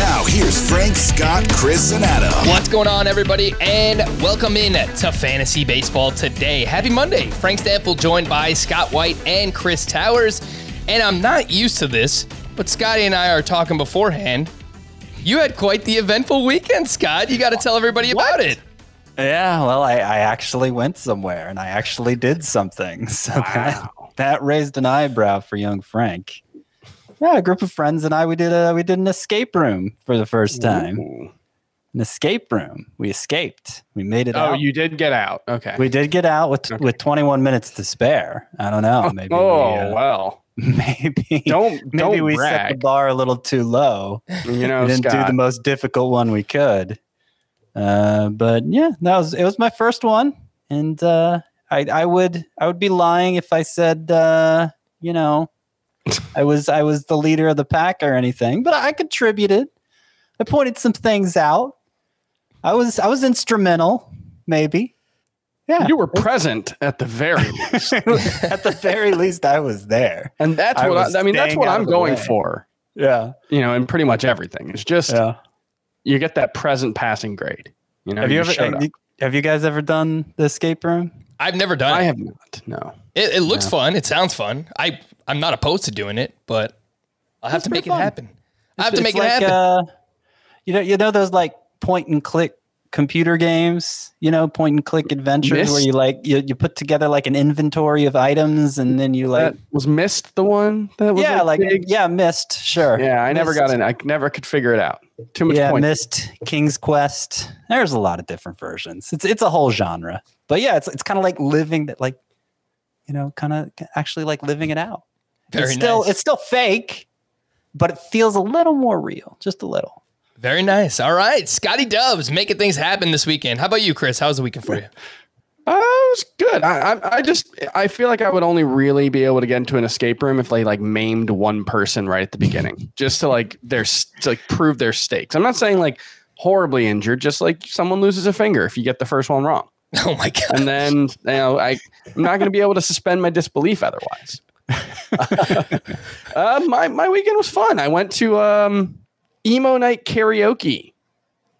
Now, here's Frank, Scott, Chris, and Adam. What's going on, everybody? And welcome in to Fantasy Baseball today. Happy Monday. Frank Stampfl joined by Scott White and Chris Towers. And I'm not used to this, but Scotty and I are talking beforehand. You had quite the eventful weekend, Scott. You got to tell everybody about it. Yeah, well, I, I actually went somewhere and I actually did something. So that, that raised an eyebrow for young Frank. Yeah, a group of friends and I we did a we did an escape room for the first time. An escape room. We escaped. We made it Oh, out. you did get out. Okay. we did get out with with 21 minutes to spare. I don't know. Maybe oh we, uh, well. maybe Don't maybe don't we set the bar a little too low. You know, we didn't Scott. do the most difficult one we could. Uh, but yeah, that was it was my first one, and uh, I I would I would be lying if I said uh, you know I was I was the leader of the pack or anything, but I contributed. I pointed some things out. I was I was instrumental, maybe. Yeah, you were present at the very least, at the very least I was there. and that's I what was I, I, mean, that's what I'm going way. for. Yeah, You know, in pretty much everything. It's just yeah. you get that present passing grade. You know, Have you ever have you, have you guys ever done the escape room? I've never done I it. have not. No. It, it looks fun. It sounds fun. I, I'm not opposed to doing it, but I'll have to make pretty it fun. happen. I have to make it like, happen. Uh, you know, you know those like point and click computer games. You know, point and click adventures where you like you, you put together like an inventory of items and then you like that was Myst the one that was yeah, like big? yeah, Myst sure. yeah. I never got in. I never could figure it out. Too much Yeah, points. Myst King's Quest. There's a lot of different versions. It's it's a whole genre. But yeah, it's it's kind of like living that like you know, kind of actually like living it out. Very it's still it's still fake, but it feels a little more real, just a little. Very nice. All right. Scotty Dubs making things happen this weekend. How about you, Chris? How was the weekend for you? Uh, it was good. I, I I just I feel like I would only really be able to get into an escape room if they like maimed one person right at the beginning, just to like their to like prove their stakes. I'm not saying like horribly injured, just like someone loses a finger if you get the first one wrong, Oh my God. and then you know I I'm not going to be able to suspend my disbelief otherwise. uh, my my weekend was fun. I went to um, emo night karaoke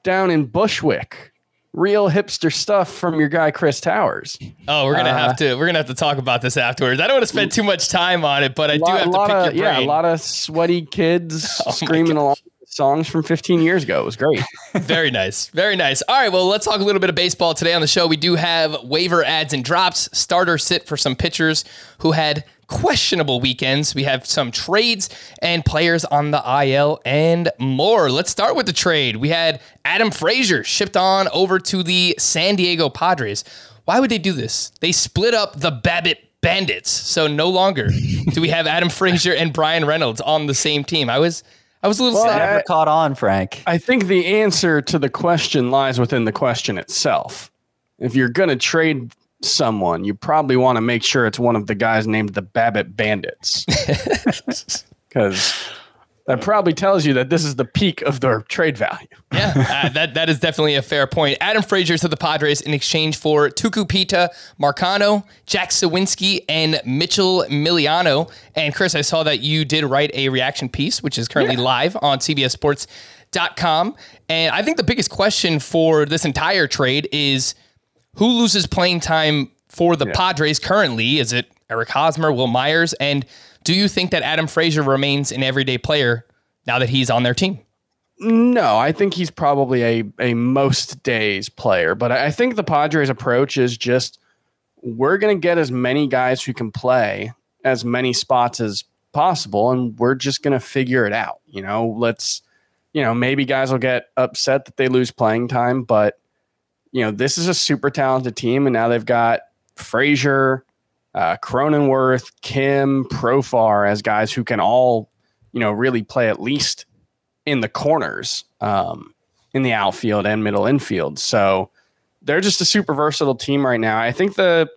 down in Bushwick. Real hipster stuff from your guy Chris Towers. Oh, we're gonna Uh, have to we're gonna have to talk about this afterwards. I don't want to spend too much time on it, but I do have to lot pick of, your yeah, a lot of sweaty kids Oh screaming along songs from 15 years ago. It was great. Very nice. Very nice. All right. Well, let's talk a little bit of baseball today on the show. We do have waiver adds and drops, starter sit for some pitchers who had questionable weekends. We have some trades and players on the IL and more. Let's start with the trade. We had Adam Frazier shipped on over to the San Diego Padres. Why would they do this? They split up the Babbitt Bandits. So no longer do we have Adam Frazier and Brian Reynolds on the same team. I was I was a little sad. Never caught on, Frank. I think the answer to the question lies within the question itself. If you're going to trade someone, you probably want to make sure it's one of the guys named the Babbitt Bandits. Because That probably tells you that this is the peak of their trade value. Yeah, uh, that that is definitely a fair point. Adam Frazier to the Padres in exchange for Tucupita Marcano, Jack Suwinski, and Mitchell Miliano. And Chris, I saw that you did write a reaction piece, which is currently live on CBSSports.com. And I think the biggest question for this entire trade is who loses playing time for the Padres currently? Is it Eric Hosmer, Wil Myers, and do you think that Adam Frazier remains an everyday player now that he's on their team? No, I think he's probably a a most days player, but I I think the Padres' approach is just we're going to get as many guys who can play as many spots as possible, and we're just going to figure it out. You know, let's you know maybe guys will get upset that they lose playing time, but you know this is a super talented team, and now they've got Frazier, uh, Cronenworth, Kim, Profar as guys who can all you know really play at least in the corners, um, in the outfield and middle infield. So they're just a super versatile team right now. I think the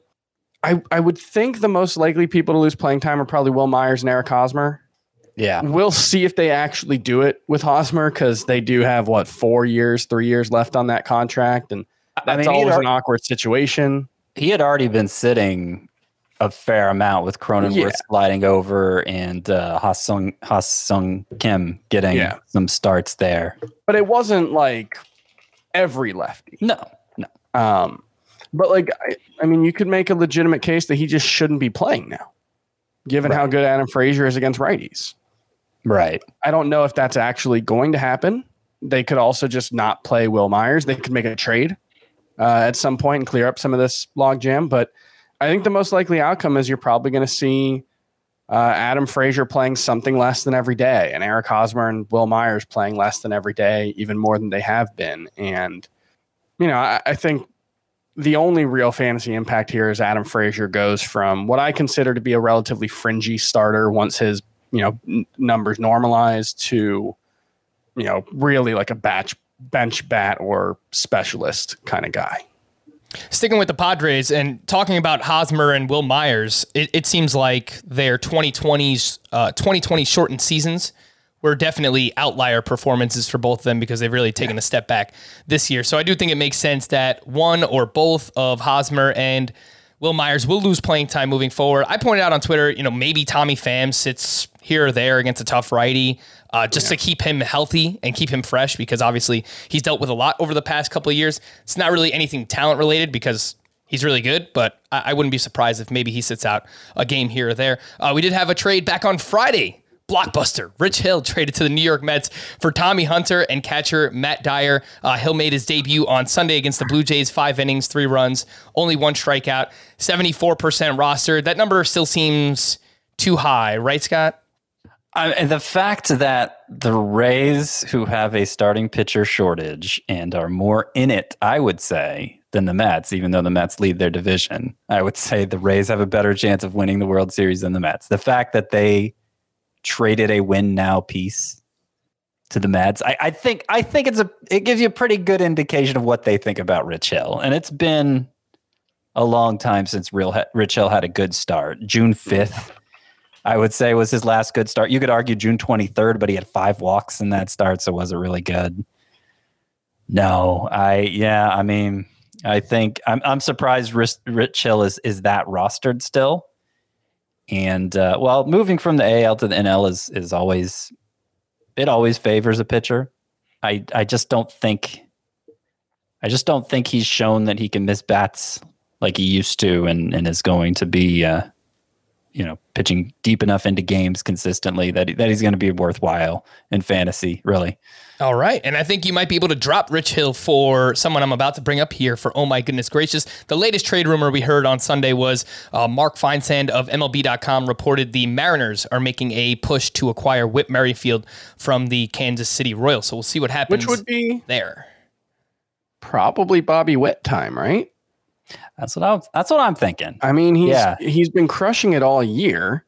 I, I would think the most likely people to lose playing time are probably Wil Myers and Eric Hosmer. Yeah. We'll see if they actually do it with Hosmer because they do have what four years, three years left on that contract, and I that's mean, always an awkward situation. he had already been sitting a fair amount with Cronenworth Yeah. sliding over and uh, Ha-Sung, Ha-Sung Kim getting Yeah. some starts there. But it wasn't like every lefty. No, no. Um, but like, I, I mean, you could make a legitimate case that he just shouldn't be playing now, given how good Adam Frazier is against righties. Right. I don't know if that's actually going to happen. They could also just not play Wil Myers. They could make a trade uh, at some point and clear up some of this logjam. But I think the most likely outcome is you're probably going to see uh, Adam Frazier playing something less than every day, and Eric Hosmer and Wil Myers playing less than every day, even more than they have been. And you know, I, I think the only real fantasy impact here is Adam Frazier goes from what I consider to be a relatively fringy starter once his you know n- numbers normalize to you know really like a batch bench bat or specialist kind of guy. Sticking with the Padres and talking about Hosmer and Wil Myers, it, it seems like their 2020s, uh, 2020 shortened seasons were definitely outlier performances for both of them because they've really taken a step back this year. So I do think it makes sense that one or both of Hosmer and Wil Myers will lose playing time moving forward. I pointed out on Twitter, you know, maybe Tommy Pham sits here or there against a tough righty uh, just to keep him healthy and keep him fresh because obviously he's dealt with a lot over the past couple of years. It's not really anything talent related because he's really good, but I, I wouldn't be surprised if maybe he sits out a game here or there. Uh, we did have a trade back on Friday. Blockbuster. Rich Hill traded to the New York Mets for Tommy Hunter and catcher Matt Dyer. Uh, Hill made his debut on Sunday against the Blue Jays, five innings, three runs, only one strikeout, 74% roster. That number still seems too high, right, Scott? I, and the fact that the Rays, who have a starting pitcher shortage and are more in it, I would say, than the Mets, even though the Mets lead their division, I would say the Rays have a better chance of winning the World Series than the Mets. The fact that they traded a win now piece to the Mets, I, I think I think it's a it gives you a pretty good indication of what they think about Rich Hill. And it's been a long time since Real Rich Hill had a good start. June fifth. I would say was his last good start. You could argue June 23rd, but he had five walks in that start, so it was it really good? No, I yeah, I mean, I think I'm I'm surprised Rich, Rich Hill is is that rostered still. And uh, well, moving from the AL to the NL is is always it always favors a pitcher. I I just don't think I just don't think he's shown that he can miss bats like he used to and and is going to be uh, you know, pitching deep enough into games consistently that that he's going to be worthwhile in fantasy, really. All right. And I think you might be able to drop Rich Hill for someone I'm about to bring up here for Oh My Goodness Gracious. The latest trade rumor we heard on Sunday was uh, Mark Feinsand of MLB.com reported the Mariners are making a push to acquire Whit Merrifield from the Kansas City Royals. So we'll see what happens Which would be there. probably Bobby Witt time, right? That's what I'm that's what I'm thinking. I mean, he's Yeah. he's been crushing it all year.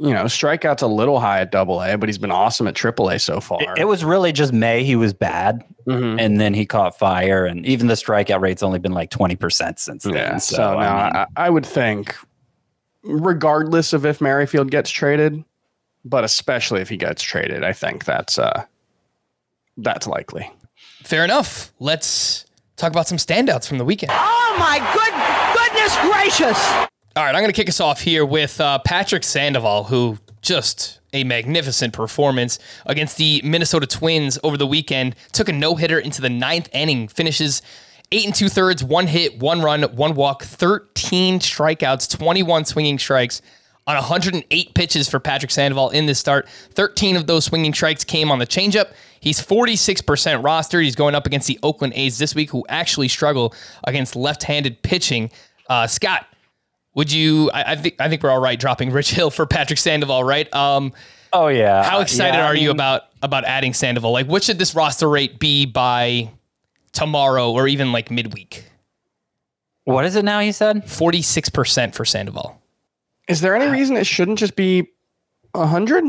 You know, strikeouts a little high at Double A, but he's been awesome at Triple A so far. It, it was really just May he was bad Mhm. and then he caught fire and even the strikeout rate's only been like 20% since then. yeah. So, So, now I mean, I, I would think, regardless of if Merrifield gets traded, but especially if he gets traded, I think that's uh, that's likely. Fair enough. Let's talk about some standouts from the weekend. My good goodness gracious! All right, I'm going to kick us off here with uh, Patrick Sandoval, who just a magnificent performance against the Minnesota Twins over the weekend. Took a no hitter into the ninth inning, finishes eight and two thirds, one hit, one run, one walk, 13 strikeouts, 21 swinging strikes on 108 pitches for Patrick Sandoval in this start. 13 of those swinging strikes came on the changeup. He's 46% rostered. He's going up against the Oakland A's this week, who actually struggle against left-handed pitching. Uh, Scott, would you? I, I think I think we're all right dropping Rich Hill for Patrick Sandoval, right? Um, Oh yeah. how excited Yeah, I are you about about adding Sandoval? Like, what should this roster rate be by tomorrow or even like midweek? What is it now? You said. 46% for Sandoval. Is there any reason it shouldn't just be a hundred?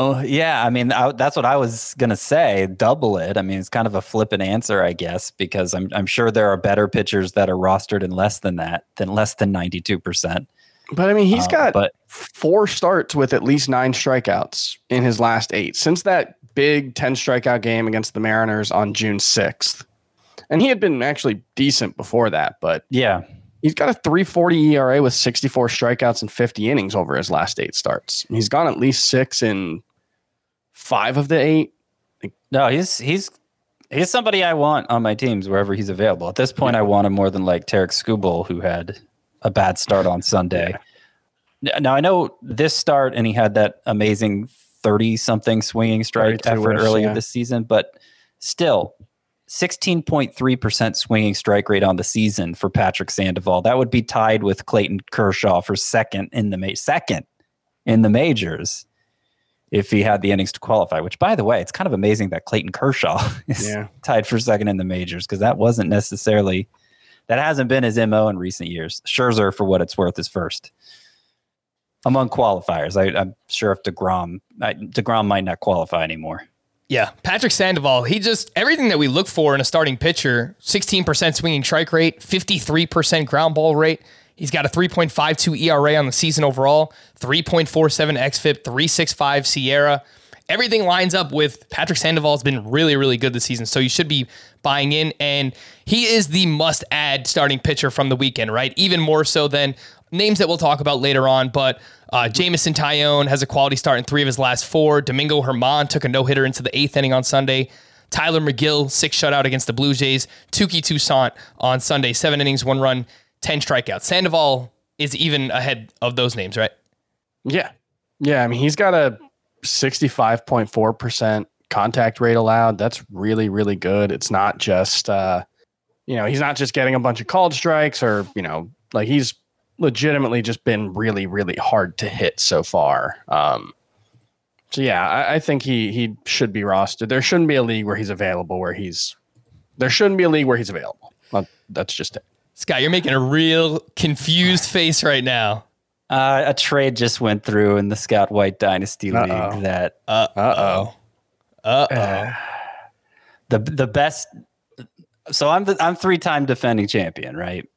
Oh yeah, I mean I, that's what I was gonna say. Double it. I mean it's kind of a flippant answer, I guess, because I'm I'm sure there are better pitchers that are rostered in less than that, than less than ninety two percent. But I mean, he's Uh, got but- four starts with at least nine strikeouts in his last eight since that big 10 strikeout game against the Mariners on June 6th. And he had been actually decent before that, but Yeah, he's got a 340 ERA with 64 strikeouts and 50 innings over his last eight starts. He's gone at least six in five of the eight. no, he's he's he's somebody I want on my teams wherever he's available. At this point, I want him more than like Tarik Skubal, who had a bad start on Sunday. N- Now I know this start, and he had that amazing thirty something swinging strike effort earlier yeah. this season, but still. 16.3% swinging strike rate on the season for Patrick Sandoval. That would be tied with Clayton Kershaw for second in the ma- second in the majors if he had the innings to qualify. Which, by the way, it's kind of amazing that Clayton Kershaw is Yeah. tied for second in the majors because that wasn't necessarily that hasn't been his mo in recent years. Scherzer, for what it's worth, is first among qualifiers. I, I'm sure if Degrom I, Degrom might not qualify anymore. Yeah, Patrick Sandoval, he just everything that we look for in a starting pitcher 16% swinging strike rate, 53% ground ball rate. He's got a 3.52 ERA on the season overall, 3.47 XFIP, 365 SIERA. Everything lines up with Patrick Sandoval's been really, really good this season. So you should be buying in. And he is the must add starting pitcher from the weekend, right? Even more so than names that we'll talk about later on. But uh, Jameson Taillon has a quality start in three of his last four. Domingo German took a no hitter into the eighth inning on Sunday. Tylor Megill, six shutout against the Blue Jays. Touki Toussaint on Sunday, seven innings, one run, 10 strikeouts. Sandoval is even ahead of those names, right? Yeah. Yeah. I mean, he's got a 65.4% contact rate allowed. That's really, really good. It's not just, uh, you know, he's not just getting a bunch of called strikes or, you know, like he's legitimately just been really, really hard to hit so far. Um, so yeah, I, I think he he should be rostered. There shouldn't be a league where he's available where he's there shouldn't be a league where he's available. Well, that's just it. Scott, you're making a real confused face right now. Uh, a trade just went through in the Scott White Dynasty Uh-oh. League that Uh Uh-oh. Uh oh. the the best. So I'm the I'm three time defending champion, right?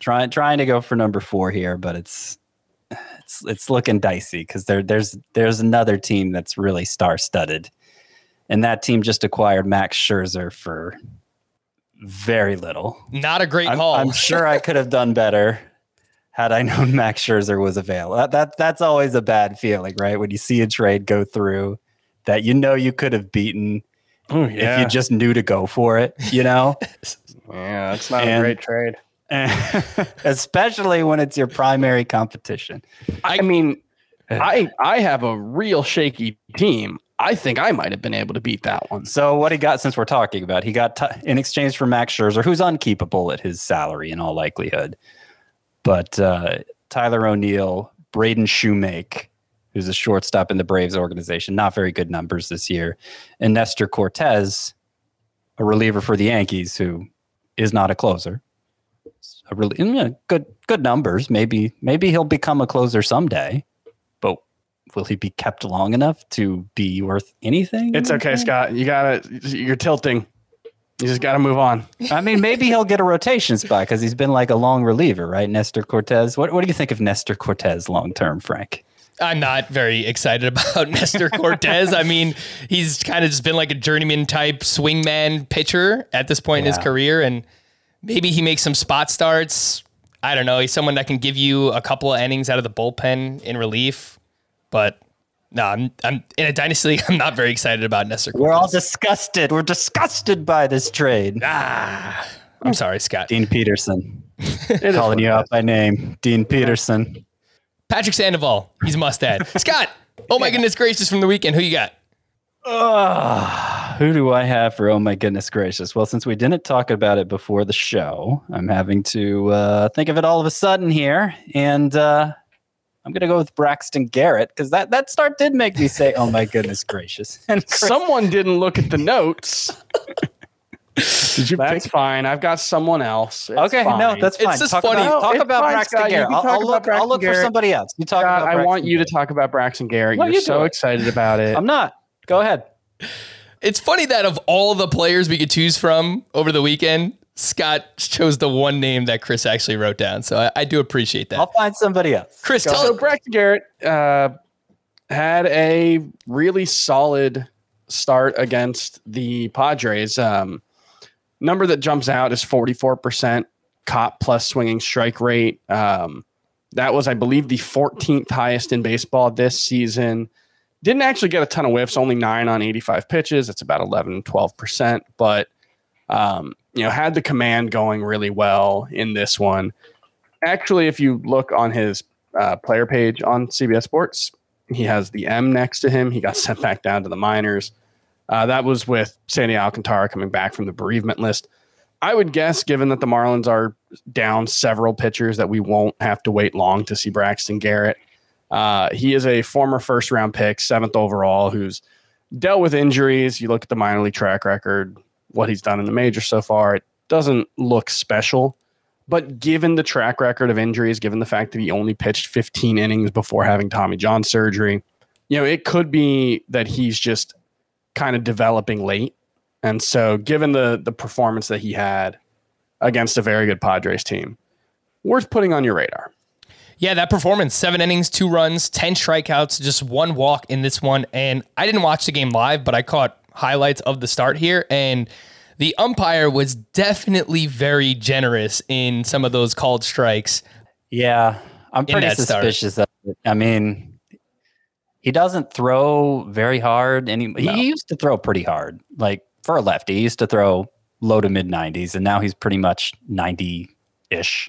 Trying trying to go for number four here, but it's it's it's looking dicey because there there's there's another team that's really star studded, and that team just acquired Max Scherzer for very little. Not a great I'm, call. I'm sure I could have done better had I known Max Scherzer was available. That, that that's always a bad feeling, right? When you see a trade go through that you know you could have beaten Oh, if you just knew to go for it, you know? yeah, that's not And- a great trade. Especially when it's your primary competition. I mean, I I have a real shaky team. I think I might have been able to beat that one. So what he got since we're talking about, he got t- in exchange for Max Scherzer, who's unkeepable at his salary in all likelihood. But uh, Tyler O'Neill, Braden Shewmake, who's a shortstop in the Braves organization, not very good numbers this year, and Nestor Cortes, a reliever for the Yankees, who is not a closer. A really yeah, good good numbers. Maybe maybe he'll become a closer someday, but will he be kept long enough to be worth anything? It's okay, Scott. You gotta. You're tilting. You just gotta move on. I mean, maybe he'll get a rotation spot because he's been like a long reliever, right? Nestor Cortes. What What do you think of Nestor Cortes long term, Frank? I'm not very excited about Nestor Cortes. I mean, he's kind of just been like a journeyman type swingman pitcher at this point in his career, and maybe he makes some spot starts. I don't know. He's someone that can give you a couple of innings out of the bullpen in relief, but no, I'm, I'm in a dynasty league. I'm not very excited about Nestor Cortes. We're all disgusted. We're disgusted by this trade. ah, I'm sorry, Scott. Dean Peterson. Calling you out by name. Dean Peterson. Patrick Sandoval. He's a must add. Scott. Oh my goodness gracious! From the weekend, who you got? Ah, who do I have for oh my goodness gracious? Well, since we didn't talk about it before the show, I'm having to uh, think of it all of a sudden here. And uh, I'm going to go with Braxton Garrett because that, that start did make me say, oh my goodness gracious. And Chris, Someone didn't look at the notes. did you That's pick? fine. I've got someone else. It's Okay, no, fine. that's It's fine. just talk funny. About, No, talk about fine, Braxton Scott. You Garrett. I'll, talk I'll about look, I'll Braxton look for Garrett. somebody else. You talk Scott, about I want Braxton you to talk about Braxton Garrett. No, You're you so it. excited about it. I'm not. Go ahead. It's funny that of all the players we could choose from over the weekend, Scott chose the one name that Chris actually wrote down. So I, I do appreciate that. I'll find somebody else. Chris, tell so us. Braxton Garrett uh, had a really solid start against the Padres. Um, number that jumps out is 44% cop plus swinging strike rate. Um, that was, I believe, the 14th highest in baseball this season. Didn't actually get a ton of whiffs, only nine on 85 pitches. It's about 11, 12%. But, um, you know, had the command going really well in this one. Actually, if you look on his uh, player page on CBS Sports, he has the M next to him. He got sent back down to the minors. Uh, that was with Sandy Alcantara coming back from the bereavement list. I would guess, given that the Marlins are down several pitchers, that we won't have to wait long to see Braxton Garrett. Uh, he is a former first round pick, seventh overall, who's dealt with injuries. You look at the minor league track record, what he's done in the majors so far, it doesn't look special. But given the track record of injuries, given the fact that he only pitched 15 innings before having Tommy John surgery, you know, it could be that he's just kind of developing late. And so, given the the performance that he had against a very good Padres team, worth putting on your radar. Yeah, that performance seven innings, two runs, 10 strikeouts, just one walk in this one. And I didn't watch the game live, but I caught highlights of the start here. And the umpire was definitely very generous in some of those called strikes. Yeah, I'm pretty that start. suspicious of it. I mean, he doesn't throw very hard, and he, No. he used to throw pretty hard. Like for a lefty, he used to throw low to mid 90s, and now he's pretty much 90 ish.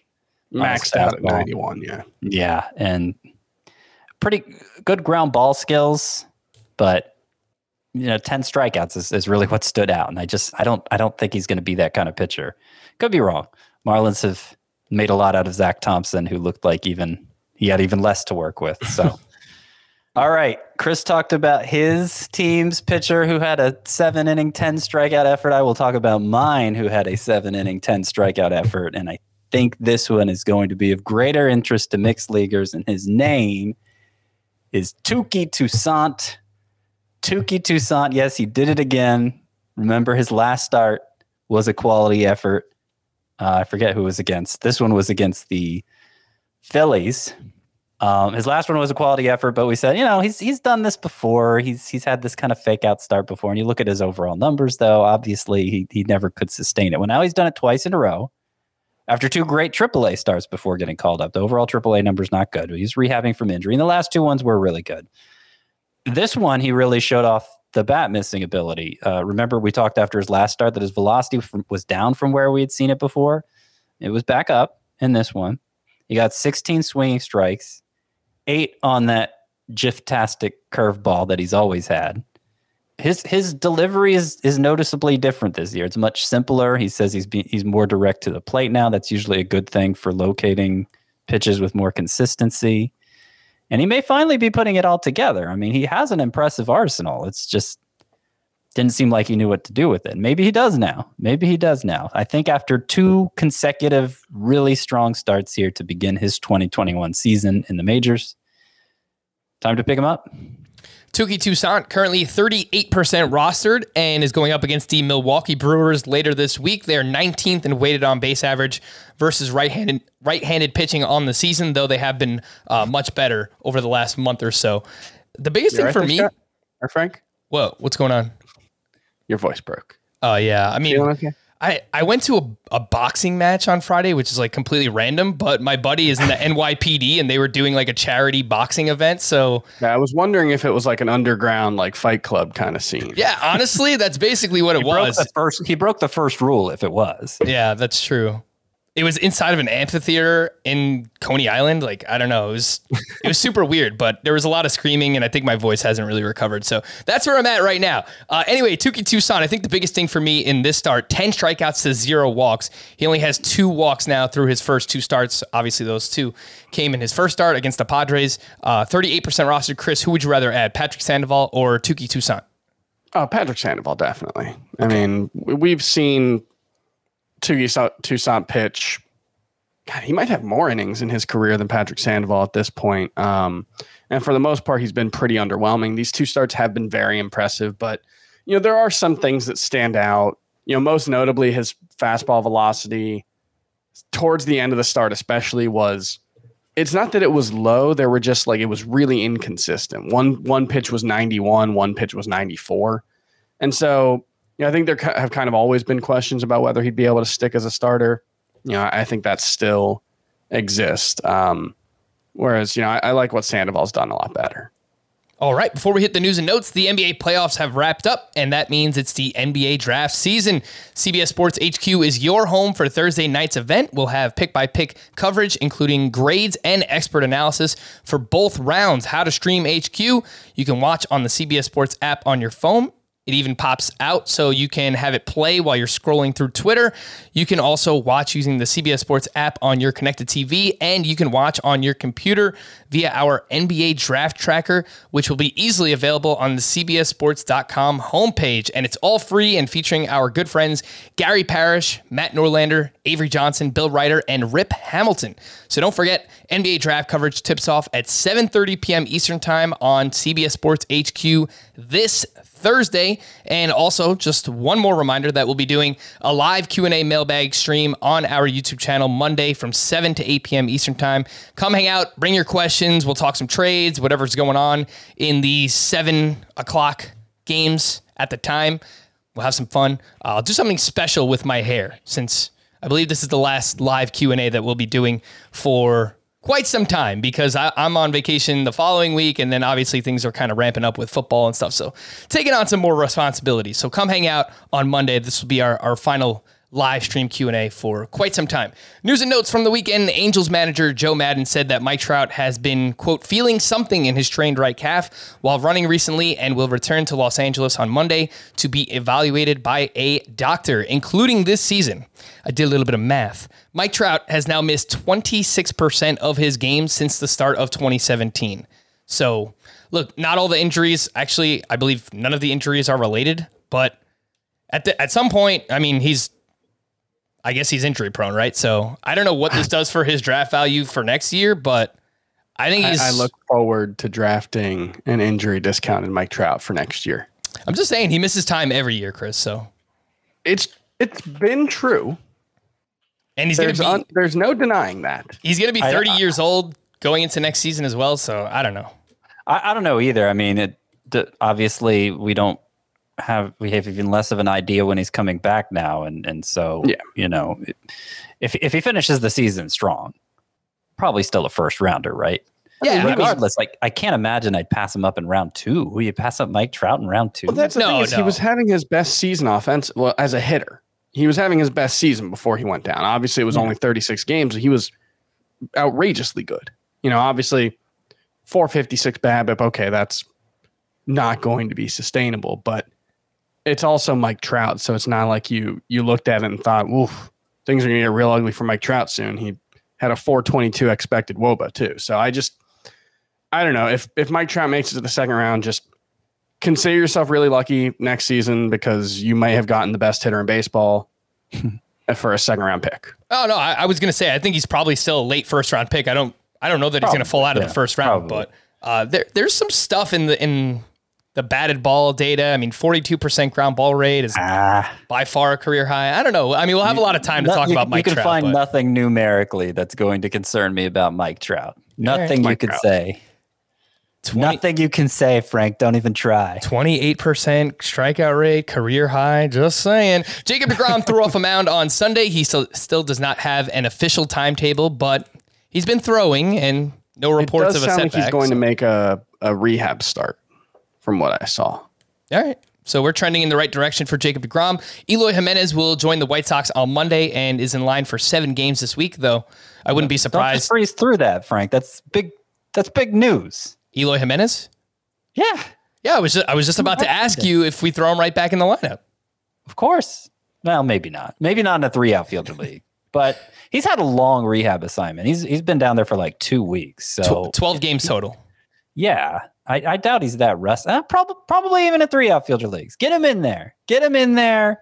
Maxed out at 91. Yeah. Yeah, and pretty good ground ball skills, but you know, 10 strikeouts is, is really what stood out. And I just I don't I don't think he's gonna be that kind of pitcher. Could be wrong. Marlins have made a lot out of Zach Thompson, who looked like even he had even less to work with. So all right. Chris talked about his team's pitcher who had a seven inning, 10 strikeout effort. I will talk about mine who had a seven inning, 10 strikeout effort. And I think this one is going to be of greater interest to mixed leaguers. And his name is Touki Toussaint. Touki Toussaint. Yes, he did it again. Remember, his last start was a quality effort. Uh, I forget who was against. This one was against the Phillies. Um, his last one was a quality effort, but we said, you know, he's he's done this before. He's he's had this kind of fake out start before. And you look at his overall numbers, though, obviously he he never could sustain it. Well, now he's done it twice in a row after two great AAA starts before getting called up. The overall AAA number's not good. He's rehabbing from injury, and the last two ones were really good. This one, he really showed off the bat missing ability. Uh, remember, we talked after his last start that his velocity from, was down from where we had seen it before. It was back up in this one. He got 16 swinging strikes, eight on that giftastic curveball that he's always had. His his delivery is is noticeably different this year. It's much simpler. He says he's be, he's more direct to the plate now. That's usually a good thing for locating pitches with more consistency. And he may finally be putting it all together. I mean, he has an impressive arsenal. It's just didn't seem like he knew what to do with it. Maybe he does now. Maybe he does now. I think after two consecutive really strong starts here to begin his 2021 season in the majors, time to pick him up. Touki Toussaint currently 38% rostered and is going up against the Milwaukee Brewers later this week. They're 19th in weighted on base average versus right-handed right-handed pitching on the season, though they have been uh, much better over the last month or so. The biggest You all thing for me, Scott? Or Frank, whoa, what's going on? your voice broke. Oh yeah, I mean, okay? I, I went to a, a boxing match on Friday, which is like completely random, but my buddy is in the NYPD and they were doing like a charity boxing event. So Yeah, I was wondering if it was like an underground like Fight Club kind of scene. yeah, honestly, that's basically what it Broke was. the first, he broke the first rule if it was. Yeah, that's true. It was inside of an amphitheater in Coney Island. Like I don't know, it was it was super weird, but there was a lot of screaming, and I think my voice hasn't really recovered. So that's where I'm at right now. Uh, anyway, Touki Toussaint. I think the biggest thing for me in this start: ten strikeouts to zero walks. He only has two walks now through his first two starts. Obviously, those two came in his first start against the Padres. Uh, Thirty-eight percent rostered. Chris, who would you rather add, Patrick Sandoval or Touki Toussaint? Oh, Patrick Sandoval, definitely. I mean, we've seen Toussaint, Toussaint pitch. God, he might have more innings in his career than Patrick Sandoval at this point. Um, and for the most part, he's been pretty underwhelming. These two starts have been very impressive, but you know there are some things that stand out. You know, most notably his fastball velocity towards the end of the start, especially was. It's not that it was low. There were just like it was really inconsistent. One one pitch was 91, one pitch was 94. And so, know, I think there have kind of always been questions about whether he'd be able to stick as a starter. You know, I think that still exists. Um, whereas, you know, I, I like what Sandoval's done a lot better. All right, before we hit the news and notes, the NBA playoffs have wrapped up, and that means it's the NBA draft season. CBS Sports HQ is your home for Thursday night's event. We'll have pick by pick coverage, including grades and expert analysis for both rounds. How to stream HQ, you can watch on the CBS Sports app on your phone. It even pops out so you can have it play while you're scrolling through Twitter. You can also watch using the CBS Sports app on your connected TV, and you can watch on your computer via our NBA draft tracker, which will be easily available on the CBSSports.com homepage. And it's all free and featuring our good friends Gary Parrish, Matt Norlander, Avery Johnson, Bill Reiter, and Rip Hamilton. So don't forget, NBA draft coverage tips off at 7:30 p.m. Eastern Time on CBS Sports HQ this Thursday. And also, just one more reminder that we'll be doing a live Q&A mailbag stream on our YouTube channel Monday from 7 to 8 p.m. Eastern Time. Come hang out, bring your questions. We'll talk some trades, whatever's going on in the 7 o'clock games at the time. We'll have some fun. I'll do something special with my hair since I believe this is the last live Q&A that we'll be doing for quite some time because I, I'm on vacation the following week, and then obviously things are kind of ramping up with football and stuff. So taking on some more responsibilities. So come hang out on Monday. This will be our, our final live stream Q&A for quite some time. News and notes from the weekend. Angels manager Joe Maddon said that Mike Trout has been, quote, feeling something in his trained right calf while running recently and will return to Los Angeles on Monday to be evaluated by a doctor, including this season. I did a little bit of math. Mike Trout has now missed 26% of his games since the start of 2017. So, look, not all the injuries, actually, I believe none of the injuries are related, but at the, at some point, I mean, he's I guess he's injury prone, right? So, I don't know what this does for his draft value for next year, but I think he's I look forward to drafting an injury discounted Mike Trout for next year. I'm just saying he misses time every year, Chris. So, It's it's been true. and he's gonna be un, there's no denying that. he's going to be 30 I- years old going into next season as well, so I don't know. I, I don't know either. I mean, it obviously we don't have we have even less of an idea when he's coming back now, and and so Yeah. you know, if if he finishes the season strong, probably still a first rounder, right? Yeah, I mean- regardless, like I can't imagine I'd pass him up in round two. Will you pass up Mike Trout in round two? Well, that's the No, thing is he was having his best season offense well, as a hitter. He was having his best season before he went down. Obviously, it was only 36 games. And he was outrageously good. You know, obviously, 456 BABIP. Okay, that's not going to be sustainable, but it's also Mike Trout, so it's not like you you looked at it and thought, "Oof, things are going to get real ugly for Mike Trout soon." He had a 422 expected WOBA too. So I just, I don't know if if Mike Trout makes it to the second round, just consider yourself really lucky next season because you may have gotten the best hitter in baseball for a second round pick. Oh no, I, I was gonna say I think he's probably still a late first round pick. I don't I don't know that he's gonna fall out of the first round, probably. but uh, there there's some stuff in the in the batted ball data. I mean, 42% ground ball rate is Ah, by far a career high. I don't know. I mean, we'll have a lot of time to no- talk you, about Mike Trout. you can Trout. find but- nothing numerically that's going to concern me about Mike Trout. Nothing you could say. 20 Nothing you can say, Frank. Don't even try. 28% strikeout rate, career high. Just saying. Jacob DeGrom threw off a mound on Sunday. He still, still does not have an official timetable, but he's been throwing and no It reports does of a sound setback. like he's going so- to make a, a rehab start, from what I saw. All right. So we're trending in the right direction for Jacob DeGrom. Eloy Jimenez will join the White Sox on Monday and is in line for seven games this week, though I wouldn't be Don't just surprised. breeze through that, Frank. That's big. That's big news. Eloy Jimenez? Yeah, Yeah, I was just, I was just about to ask you if we throw him right back in the lineup. of course. Well, maybe not. Maybe not in a three outfielder league. But he's had a long rehab assignment. He's he's been down there for like two weeks. So 12 games total. Yeah, I, I doubt he's that rust. Uh, probably probably even in three outfielder leagues. Get him in there. Get him in there.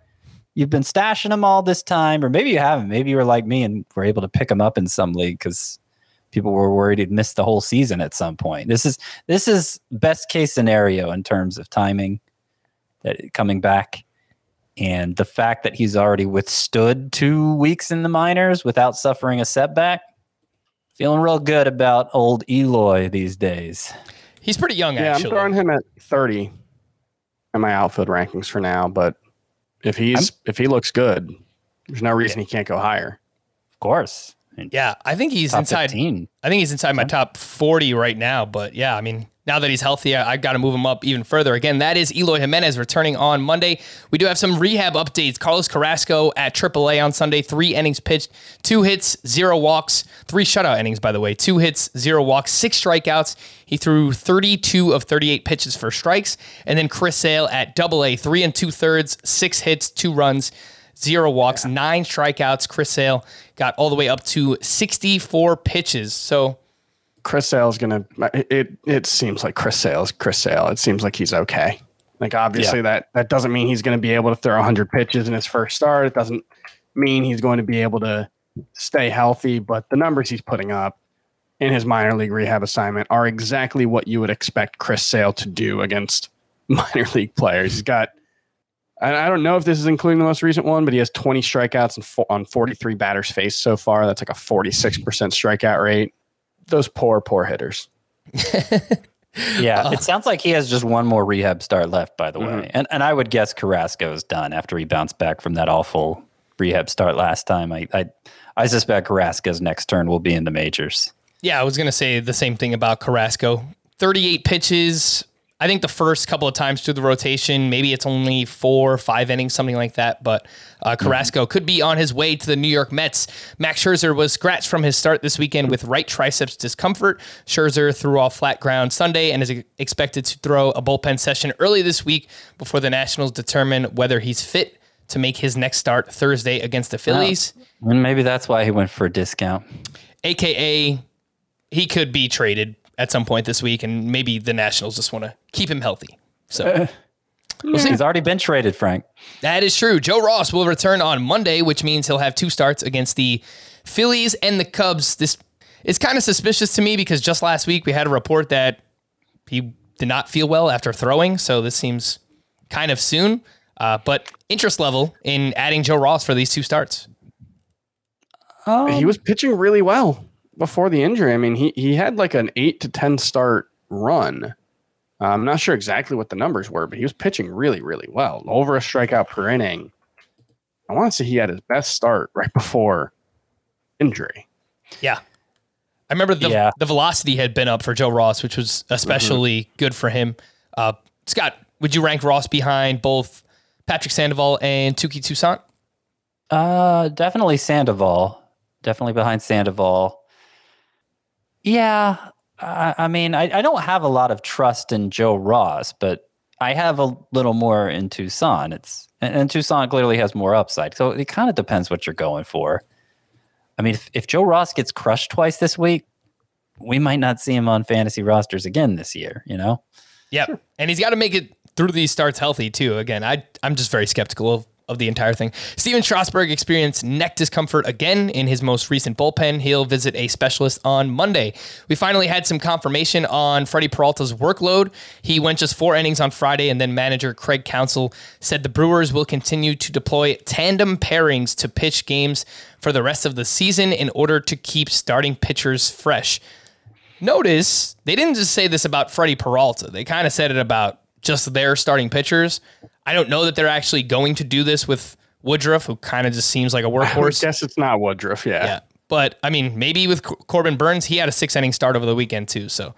You've been stashing him all this time, or maybe you haven't. Maybe you were like me and were able to pick him up in some league because people were worried he'd miss the whole season at some point. This is this is best case scenario in terms of timing that coming back. And the fact that he's already withstood two weeks in the minors without suffering a setback, feeling real good about old Eloy these days. He's pretty young, Yeah, actually. I'm throwing him at 30 in my outfield rankings for now. But if he's if he looks good, there's no reason he can't go higher. Of course. And yeah, I think he's inside. 15. I think he's inside my top 40 right now. But yeah, I mean, now that he's healthy, I, I got to move him up even further. Again, that is Eloy Jimenez returning on Monday. We do have some rehab updates. Carlos Carrasco at AAA on Sunday, three innings pitched, two hits, zero walks, three shutout innings, by the way, two hits, zero walks, six strikeouts. He threw 32 of 38 pitches for strikes. And then Chris Sale at AA, three and two thirds, six hits, two runs, zero walks, nine strikeouts. Chris Sale got all the way up to 64 pitches. So, Chris Sale's gonna. It it, it seems like Chris Sale's Chris Sale. It seems like he's okay. Like obviously that that doesn't mean he's going to be able to throw 100 pitches in his first start. It doesn't mean he's going to be able to stay healthy. But the numbers he's putting up in his minor league rehab assignment are exactly what you would expect Chris Sale to do against minor league players. He's got. I I don't know if this is including the most recent one, but he has 20 strikeouts on 43 batters faced so far. That's like a 46% strikeout rate those poor, poor hitters. Yeah, it sounds like he has just one more rehab start left, by the Mm-hmm. way. And and I would guess Carrasco is done after he bounced back from that awful rehab start last time. I I, I suspect Carrasco's next turn will be in the majors. Yeah, I was going to say the same thing about Carrasco. 38 pitches. I think the first couple of times through the rotation, maybe it's only four or five innings, something like that. But uh, Carrasco could be on his way to the New York Mets. Max Scherzer was scratched from his start this weekend with right triceps discomfort. Scherzer threw off flat ground Sunday and is expected to throw a bullpen session early this week before the Nationals determine whether he's fit to make his next start Thursday against the Phillies. And maybe that's why he went for a discount. AKA he could be traded at some point this week, and maybe the Nationals just want to keep him healthy. So we'll see. He's already been traded, Frank. that is true. Joe Ross will return on Monday, which means he'll have two starts against the Phillies and the Cubs. This is kind of suspicious to me because just last week we had a report that he did not feel well after throwing, so this seems kind of soon. Uh, but interest level in adding Joe Ross for these two starts. he was pitching really well before the injury. I mean, he he had like an eight to ten start run. Uh, I'm not sure exactly what the numbers were, but he was pitching really, really well. Over a strikeout per inning. I want to say he had his best start right before injury. Yeah. I remember the Yeah. the velocity had been up for Joe Ross, which was especially good for him. Uh, Scott, would you rank Ross behind both Patrick Sandoval and Touki Toussaint? Uh, definitely Sandoval. Definitely behind Sandoval. Yeah, I, I mean, I, I don't have a lot of trust in Joe Ross, but I have a little more in Toussaint. It's and, and Toussaint clearly has more upside, so it kind of depends what you're going for. I mean, if, if Joe Ross gets crushed twice this week, we might not see him on fantasy rosters again this year. You know? Yep. And he's got to make it through these starts healthy too. Again, I I'm just very skeptical of of the entire thing. Stephen Strasburg experienced neck discomfort again in his most recent bullpen. He'll visit a specialist on Monday. We finally had some confirmation on Freddie Peralta's workload. He went just four innings on Friday, and then manager Craig Counsell said the Brewers will continue to deploy tandem pairings to pitch games for the rest of the season in order to keep starting pitchers fresh. Notice they didn't just say this about Freddie Peralta. They kind of said it about just their starting pitchers. I don't know that they're actually going to do this with Woodruff, who kind of just seems like a workhorse. guess it's not Woodruff. Yeah. Yeah. But I mean, maybe with Cor- Corbin Burnes, he had a six inning start over the weekend too. So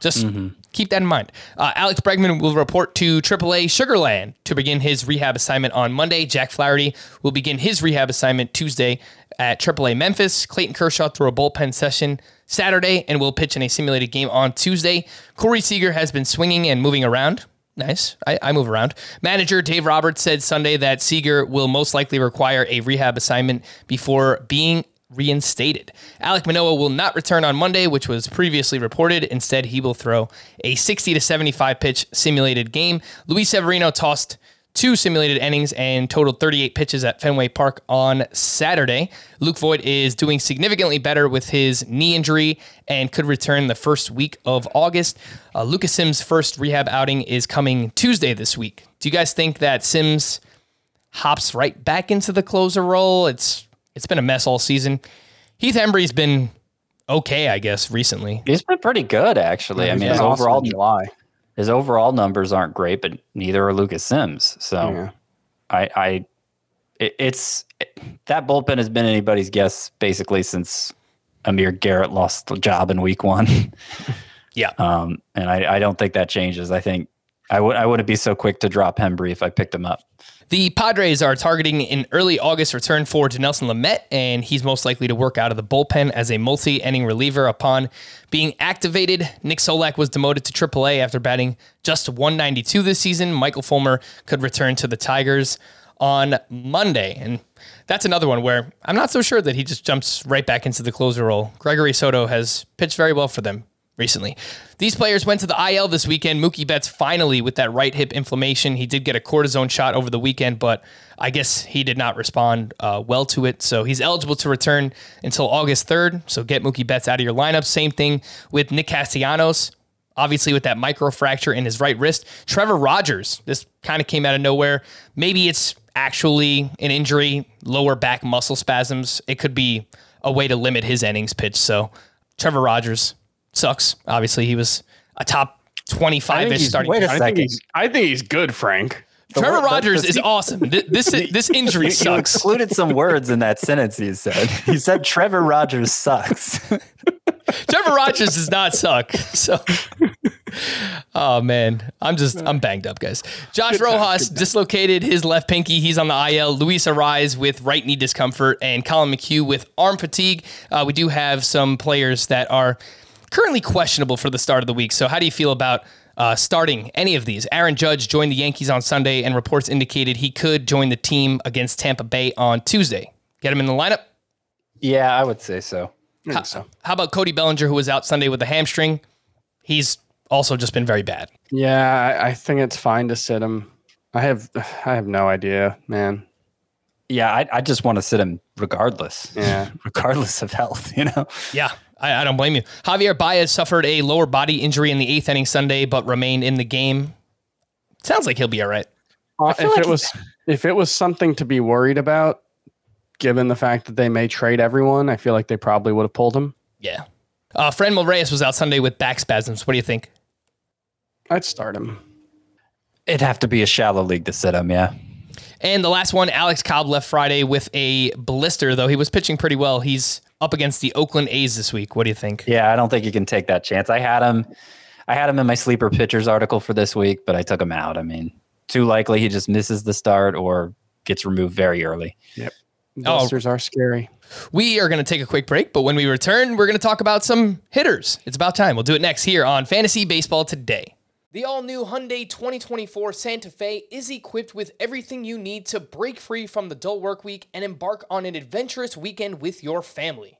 just keep that in mind. Uh, Alex Bregman will report to AAA Sugarland to begin his rehab assignment on Monday. Jack Flaherty will begin his rehab assignment Tuesday at AAA Memphis. Clayton Kershaw threw a bullpen session Saturday and will pitch in a simulated game on Tuesday. Corey Seager has been swinging and moving around. Nice. I, I move around. Manager Dave Roberts said Sunday that Seager will most likely require a rehab assignment before being reinstated. Alek Manoah will not return on Monday, which was previously reported. Instead, he will throw a 60 to 75 pitch simulated game. Luis Severino tossed two simulated innings and totaled 38 pitches at Fenway Park on Saturday. Luke Voit is doing significantly better with his knee injury and could return the first week of August. Uh, Lucas Sims' first rehab outing is coming Tuesday this week. Do you guys think that Sims hops right back into the closer role? It's it's been a mess all season. Heath Hembree's been okay, I guess, recently. He's been pretty good, actually. I mean, his awesome overall in July. His overall numbers aren't great, but neither are Lucas Sims. So Yeah. I, I, it, it's that bullpen has been anybody's guess basically since Amir Garrett lost the job in Week One. Yeah. um, and I, I don't think that changes. I think I would I wouldn't be so quick to drop Hembree if I picked him up. The Padres are targeting an early August return for Nelson Lamet, and he's most likely to work out of the bullpen as a multi-inning reliever upon being activated. Nick Solak was demoted to AAA after batting just 192 this season. Michael Fulmer could return to the Tigers on Monday, and that's another one where I'm not so sure that he just jumps right back into the closer role. Gregory Soto has pitched very well for them recently. These players went to the IL this weekend. Mookie Betts finally with that right hip inflammation. He did get a cortisone shot over the weekend, but I guess he did not respond uh, well to it. So he's eligible to return until August 3rd. So get Mookie Betts out of your lineup. Same thing with Nick Castellanos. Obviously, with that microfracture in his right wrist. Trevor Rogers, this kind of came out of nowhere. Maybe it's actually an injury, lower back muscle spasms. It could be a way to limit his innings pitch. So Trevor Rogers sucks. Obviously, he was a top 25 ish starting. wait a I think second. he's I think he's good, Frank. Trevor word- Rogers is se- awesome. Th- This this injury You sucks. excluded some words in that sentence. He said. He said Trevor Rogers sucks. Trevor Rogers does not suck. So, oh man, I'm just I'm banged up, guys. Josh Rojas dislocated his left pinky. He's on the IL. Luis Arraez with right knee discomfort, and Collin McHugh with arm fatigue. Uh, we do have some players that are currently questionable for the start of the week. So, how do you feel about? Uh, starting any of these. Aaron Judge joined the Yankees on Sunday, and reports indicated he could join the team against Tampa Bay on Tuesday. Get him in the lineup. yeah, I would say so. I think so. How about Cody Bellinger, who was out Sunday with a hamstring? He's also just been very bad. Yeah, I, I think it's fine to sit him. I have I have no idea, man. Yeah, I, I just want to sit him regardless. Yeah. regardless of health. You know. Yeah, I, I don't blame you. Javier Baez suffered a lower body injury in the eighth inning Sunday, but remained in the game. Sounds like he'll be all right. Uh, if like it was if it was something to be worried about, given the fact that they may trade everyone, I feel like they probably would have pulled him. Yeah. Uh, Fred Reyes was out Sunday with back spasms. What do you think? I'd start him. It'd have to be a shallow league to sit him. Yeah. And the last one, Alex Cobb left Friday with a blister, though he was pitching pretty well. He's up against the Oakland A's this week. What do you think? Yeah, I don't think you can take that chance. I had him. I had him in my sleeper pitchers article for this week, but I took him out. I mean, too likely he just misses the start or gets removed very early. Oh. Blisters are scary. We are going to take a quick break, but when we return, we're going to talk about some hitters. It's about time. We'll do it next here on Fantasy Baseball Today. The all new Hyundai 2024 Santa Fe is equipped with everything you need to break free from the dull work week and embark on an adventurous weekend with your family.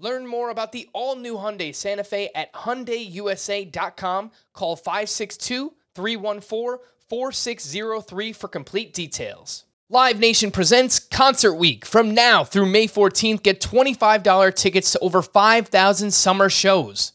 Learn more about the all-new Hyundai Santa Fe at hyundaiusa.com. Call 562-314-4603 for complete details. Live Nation presents Concert Week. From now through May 14th, get $25 tickets to over 5,000 summer shows.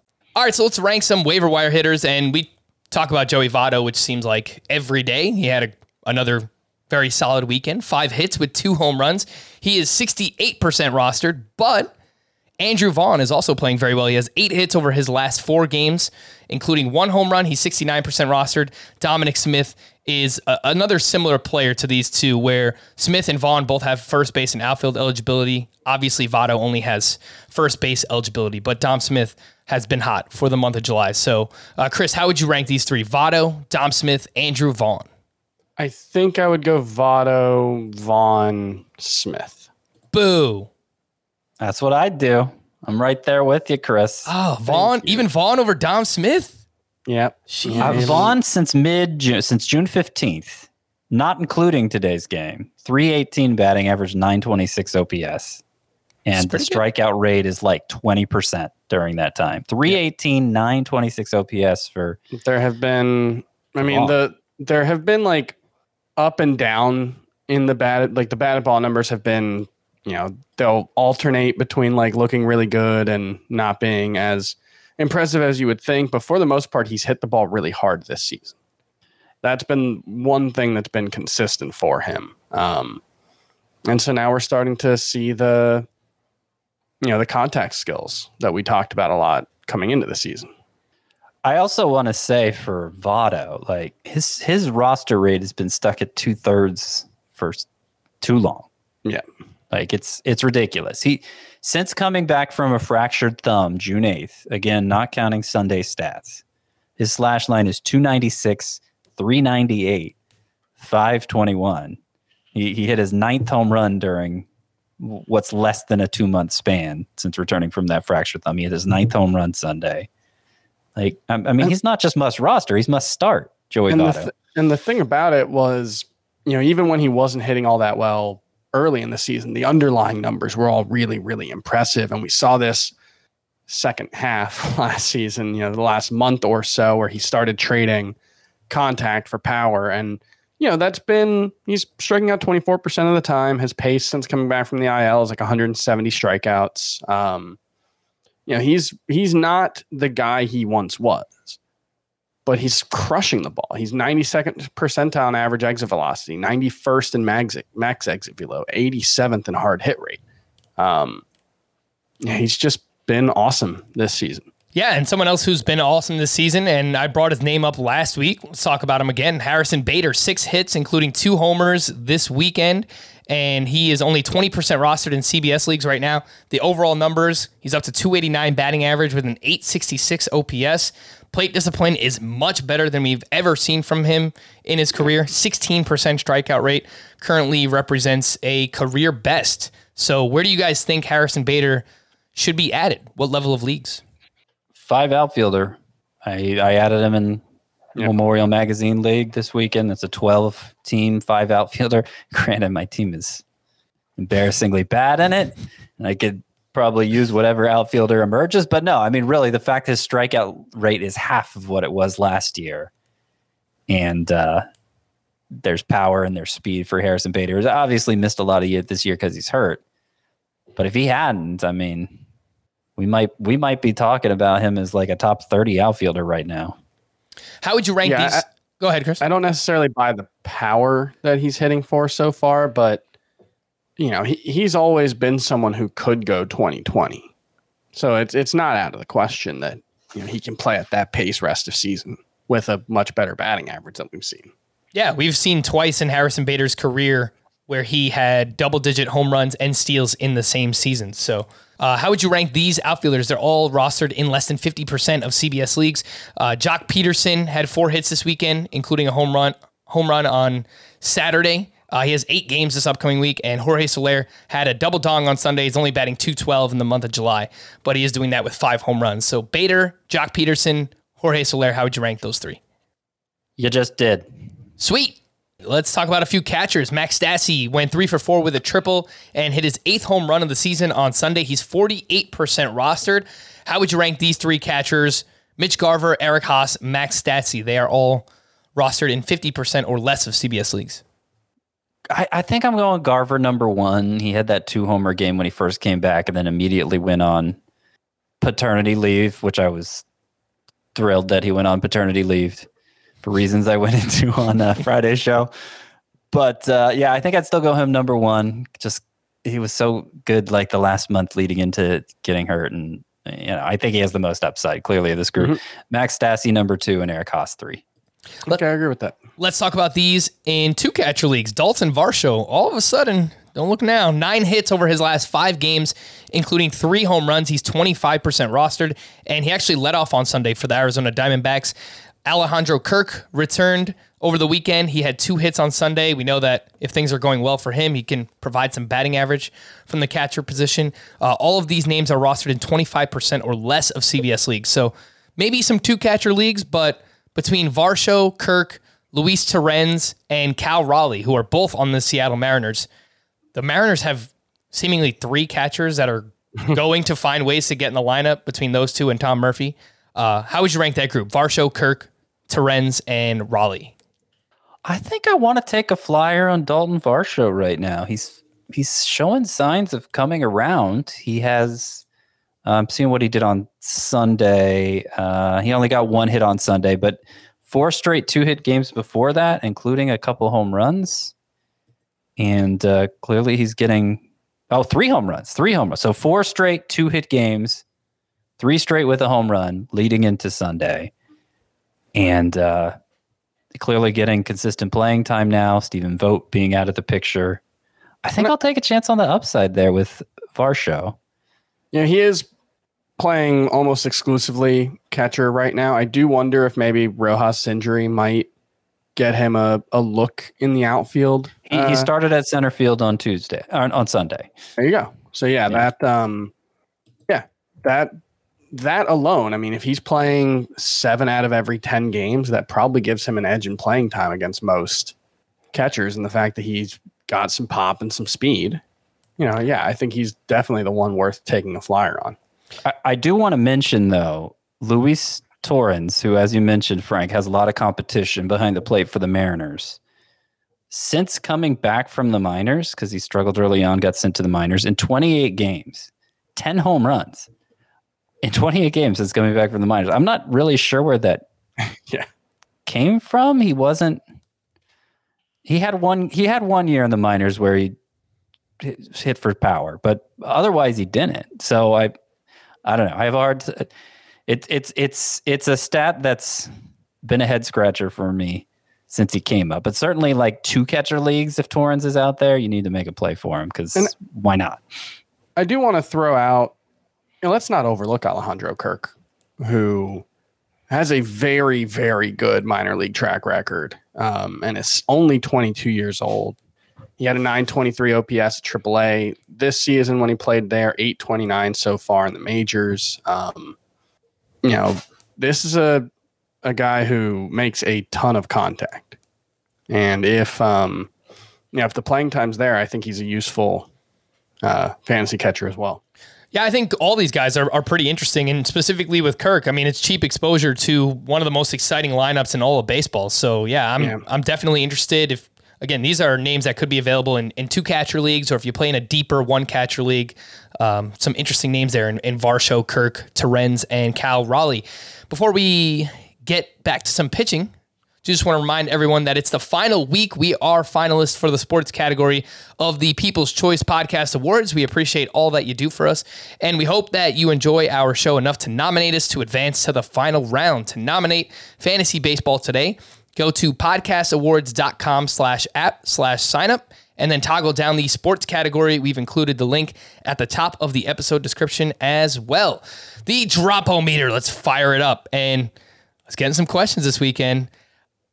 All right, so let's rank some waiver wire hitters, and we talk about Joey Votto, which seems like every day he had a, another very solid weekend. Five hits with two home runs. He is 68% rostered, but Andrew Vaughn is also playing very well. He has eight hits over his last four games, including one home run. He's 69% rostered. Dominic Smith is a, another similar player to these two, where Smith and Vaughn both have first base and outfield eligibility. Obviously, Votto only has first base eligibility, but Dom Smith has been hot for the month of July. So, uh, Chris, how would you rank these three? Votto, Dom Smith, Andrew Vaughn. I think I would go Votto, Vaughn, Smith. Boo. That's what I'd do. I'm right there with you, Chris. Oh, Vaughn, even Vaughn over Dom Smith? Yep. Uh, Vaughn since mid June, since June 15th, not including today's game, 318 batting average, 926 OPS. And the pretty good. strikeout rate is like 20% during that time. 318, 926 OPS for There have been, I mean, Wow. the there have been like up and down in the bat, like the batted ball numbers have been, you know, they'll alternate between like looking really good and not being as impressive as you would think. But for the most part, he's hit the ball really hard this season. That's been one thing that's been consistent for him. Um, and so now we're starting to see the, you know, the contact skills that we talked about a lot coming into the season. I also want to say for Votto, like his his roster rate has been stuck at two thirds for too long. Yeah. Like it's it's ridiculous. He since coming back from a fractured thumb June 8th, again, not counting Sunday stats, his slash line is 296, 398, 521. He, he hit his ninth home run during what's less than a two month span since returning from that fractured thumb. He hit his ninth home run Sunday. Like, I, I mean, he's not just must roster, he's must start, Joey and the, th- and the thing about it was, you know, even when he wasn't hitting all that well early in the season, the underlying numbers were all really, really impressive. And we saw this second half last season, you know, the last month or so where he started trading contact for power. And, you know, that's been, he's striking out 24% of the time. His pace since coming back from the IL is like 170 strikeouts. Um, you know, he's he's not the guy he once was but he's crushing the ball. He's 92nd percentile in average exit velocity, 91st in max, max exit velo, 87th in hard hit rate. Um, he's just been awesome this season. Yeah, and someone else who's been awesome this season, and I brought his name up last week. Let's talk about him again. Harrison Bader, six hits, including two homers this weekend, and he is only 20% rostered in CBS leagues right now. The overall numbers, he's up to 289 batting average with an 866 OPS. Plate discipline is much better than we've ever seen from him in his career. 16% strikeout rate currently represents a career best. So, where do you guys think Harrison Bader should be added? What level of leagues? five outfielder. I, I added him in Memorial Magazine League this weekend. It's a 12 team, five outfielder. Granted, my team is embarrassingly bad in it, and I could probably use whatever outfielder emerges. But no, I mean, really, the fact his strikeout rate is half of what it was last year, and uh, there's power and there's speed for Harrison Bader. He's obviously missed a lot of year this year because he's hurt. But if he hadn't, I mean, we might we might be talking about him as like a top 30 outfielder right now. How would you rank Yeah, these? I- Go ahead, Chris. I don't necessarily buy the power that he's hitting for so far, but you know, he, he's always been someone who could go 2020. So it's it's not out of the question that you know he can play at that pace rest of season with a much better batting average than we've seen. Yeah, we've seen twice in Harrison Bader's career where he had double digit home runs and steals in the same season. So, uh, how would you rank these outfielders? They're all rostered in less than 50% of CBS leagues. Uh, Joc Pederson had four hits this weekend, including a home run home run on Saturday. Uh, he has eight games this upcoming week, and Jorge Soler had a double dong on Sunday. He's only batting 212 in the month of July, but he is doing that with five home runs. So, Bader, Joc Pederson, Jorge Soler, how would you rank those three? You just did. Sweet. Let's talk about a few catchers. Max Stassi went three for four with a triple and hit his eighth home run of the season on Sunday. He's 48% rostered. How would you rank these three catchers? Mitch Garver, Eric Haase, Max Stassi. They are all rostered in 50% or less of CBS leagues. I, I think I'm going Garver number one. He had that two homer game when he first came back and then immediately went on paternity leave, which I was thrilled that he went on paternity leave for reasons I went into on uh, Friday's show. But uh, yeah, I think I'd still go him number one. Just he was so good like the last month leading into getting hurt. And, you know, I think he has the most upside clearly of this group. Max Stassi number two and Eric Haase three. Okay, I agree with that. Let's talk about these in two catcher leagues. Daulton Varsho, all of a sudden, don't look now, nine hits over his last five games, including three home runs. He's 25% rostered, and he actually led off on Sunday for the Arizona Diamondbacks. Alejandro Kirk returned over the weekend. He had two hits on Sunday. We know that if things are going well for him, he can provide some batting average from the catcher position. Uh, all of these names are rostered in 25% or less of CBS leagues. So maybe some two catcher leagues, but between Varsho, Kirk, Luis Torrens, and Cal Raleigh, who are both on the Seattle Mariners, the Mariners have seemingly three catchers that are going to find ways to get in the lineup between those two and Tom Murphy. Uh, how would you rank that group? Varsho, Kirk, Torrens, and Raleigh. I think I want to take a flyer on Daulton Varsho right now. He's he's showing signs of coming around. He has I'm seeing what he did on Sunday. Uh, he only got one hit on Sunday, but four straight two hit games before that, including a couple home runs. And uh, clearly he's getting oh three home runs, three home runs. So four straight two hit games, three straight with a home run leading into Sunday. And uh, clearly getting consistent playing time now. Stephen Vogt being out of the picture. I think I'll take a chance on the upside there with Varsho. You know, he is playing almost exclusively catcher right now. I do wonder if maybe Rojas' injury might get him a, a look in the outfield. He, Uh, he started at center field on Tuesday, or on Sunday. There you go. So yeah, Yeah. that um yeah, that that alone, I mean, if he's playing seven out of every ten games, that probably gives him an edge in playing time against most catchers and the fact that he's got some pop and some speed. You know, yeah, I think he's definitely the one worth taking a flyer on. I, I do want to mention though, Luis Torrens, who, as you mentioned, Frank, has a lot of competition behind the plate for the Mariners. Since coming back from the minors, because he struggled early on, got sent to the minors in 28 games, 10 home runs in 28 games since coming back from the minors. I'm not really sure where that Yeah. came from. He wasn't. He had one. He had one year in the minors where he hit hit for power, but otherwise he didn't. So I, I don't know. I have a hard. It, it's it's it's a stat that's been a head scratcher for me since he came up. But certainly, like two catcher leagues, if Torrens is out there, you need to make a play for him because why not? I do want to throw out, you know, let's not overlook Alejandro Kirk, who has a very, very good minor league track record um, and is only 22 years old. He had a 923 OPS at AAA this season when he played there, 829 so far in the majors. Um, you know, this is a a guy who makes a ton of contact. And if um, you know, if the playing time's there, I think he's a useful uh, fantasy catcher as well. Yeah, I think all these guys are, are pretty interesting, and specifically with Kirk, I mean, it's cheap exposure to one of the most exciting lineups in all of baseball. So yeah, I'm Yeah. I'm definitely interested. If again, these are names that could be available in, in two catcher leagues, or if you play in a deeper one catcher league. Um, some interesting names there in, in Varsho, Kirk, Torrens, and Cal Raleigh. Before we get back to some pitching, just want to remind everyone that it's the final week. We are finalists for the sports category of the People's Choice Podcast Awards. We appreciate all that you do for us, and we hope that you enjoy our show enough to nominate us to advance to the final round. To nominate Fantasy Baseball today, go to podcastawards.com slash app slash sign up and then toggle down the sports category. We've included the link at the top of the episode description as well. The Dropometer, let's fire it up. And let's get in some questions this weekend.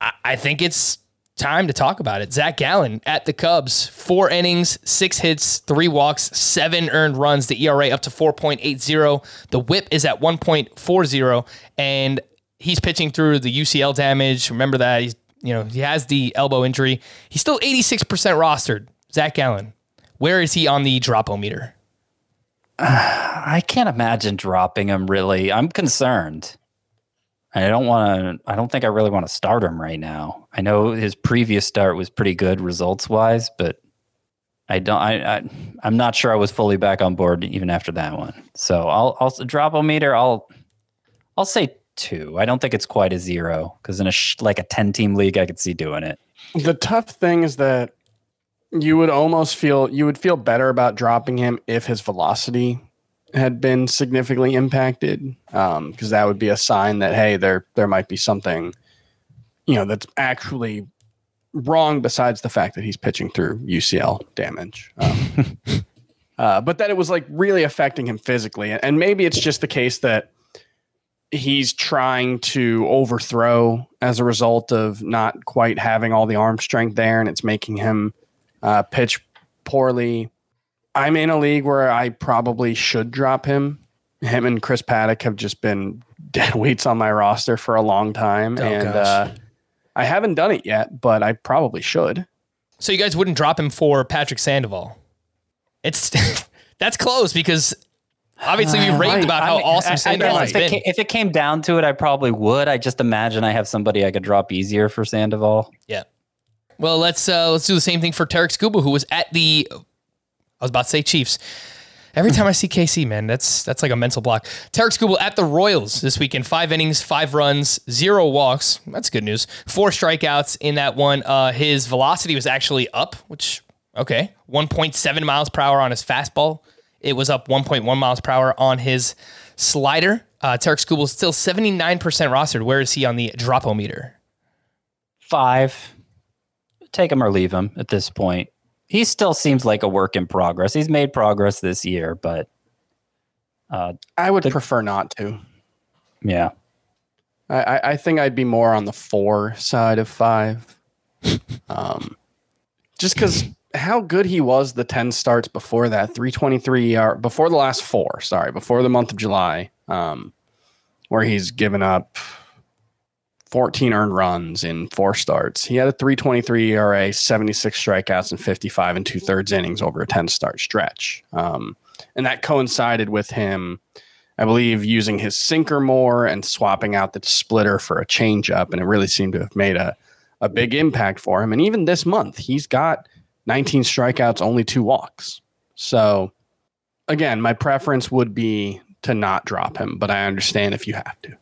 I, I think it's time to talk about it. Zac Gallen at the Cubs, four innings, six hits, three walks, seven earned runs. The ERA up to 4.80. The whip is at 1.40. And he's pitching through the UCL damage. Remember that. He's, you know, he has the elbow injury. He's still 86% rostered. Zac Gallen. Where is he on the dropometer? I can't imagine dropping him really. I'm concerned. I don't want to. I don't think I really want to start him right now. I know his previous start was pretty good results wise, but I don't. I, I I'm not sure I was fully back on board even after that one. So I'll I'll drop a meter. I'll I'll say two. I don't think it's quite a zero because in a sh- like a ten team league, I could see doing it. The tough thing is that you would almost feel you would feel better about dropping him if his velocity had been significantly impacted, because that would be a sign that hey, there there might be something, you know, that's actually wrong. Besides the fact that he's pitching through UCL damage, um, uh, but that it was like really affecting him physically, and maybe it's just the case that he's trying to overthrow as a result of not quite having all the arm strength there, and it's making him uh, pitch poorly. I'm in a league where I probably should drop him. Him and Chris Paddack have just been dead weights on my roster for a long time, Oh, and uh, I haven't done it yet, but I probably should. So you guys wouldn't drop him for Patrick Sandoval? It's that's close because obviously we raved about how I mean, awesome I- I Sandoval guess has if it, been. if it came down to it, I probably would. I just imagine I have somebody I could drop easier for Sandoval. Yeah. Well, let's uh, let's do the same thing for Tarik Skubal, who was at the. I was about to say Chiefs. Every time I see KC, man, that's that's like a mental block. Tarik Skubal at the Royals this weekend. Five innings, five runs, zero walks. That's good news. Four strikeouts in that one. Uh, his velocity was actually up, which okay, 1.7 miles per hour on his fastball. It was up 1.1 miles per hour on his slider. Uh, Tarik Skubal is still 79% rostered. Where is he on the dropometer? Five. Take him or leave him at this point. He still seems like a work in progress. He's made progress this year, but uh, I would The- prefer not to. yeah. I, I, I think I'd be more on the four side of five. um, just because how good he was the 10 starts before that 323 ER, before the last four, sorry, before the month of July, um, where he's given up 14 earned runs in four starts. He had a 323 ERA, 76 strikeouts, and 55 and two thirds innings over a 10 start stretch. Um, and that coincided with him. I believe using his sinker more and swapping out the splitter for a changeup, and it really seemed to have made a, a big impact for him. And even this month, he's got 19 strikeouts, only two walks. So, again, my preference would be to not drop him, but I understand if you have to.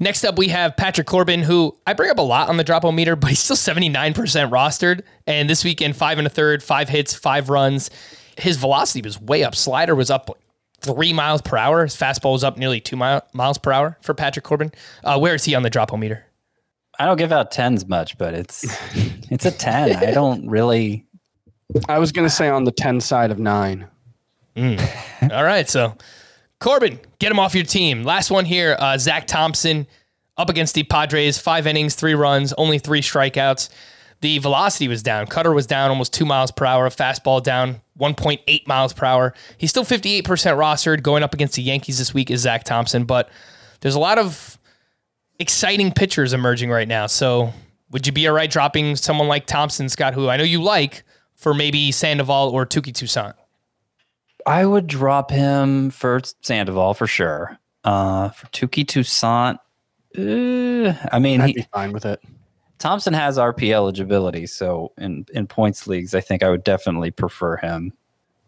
Next up, we have Patrick Corbin, who I bring up a lot on the drop meter, but he's still 79% rostered. And this weekend, five and a third, five hits, five runs. His velocity was way up. Slider was up three miles per hour. His fastball was up nearly two mile, miles per hour for Patrick Corbin. Uh, where is he on the drop meter? I don't give out tens much, but it's it's a ten. I don't really. I was going to say on the 10 side of nine. All right, so Corbin, get him off your team. Last one here, uh, Zach Thompson up against the Padres, five innings, three runs, only three strikeouts. The velocity was down. Cutter was down almost two miles per hour. Fastball down 1.8 miles per hour. He's still 58% rostered. Going up against the Yankees this week is Zach Thompson, but there's a lot of exciting pitchers emerging right now. So would you be all right dropping someone like Thompson, Scott, who I know you like, for maybe Sandoval or Touki Toussaint? I would drop him for Sandoval for sure. Uh, for Touki Toussaint, uh, I mean, I'd he, be fine with it. Thompson has RP eligibility, so in in points leagues, I think I would definitely prefer him.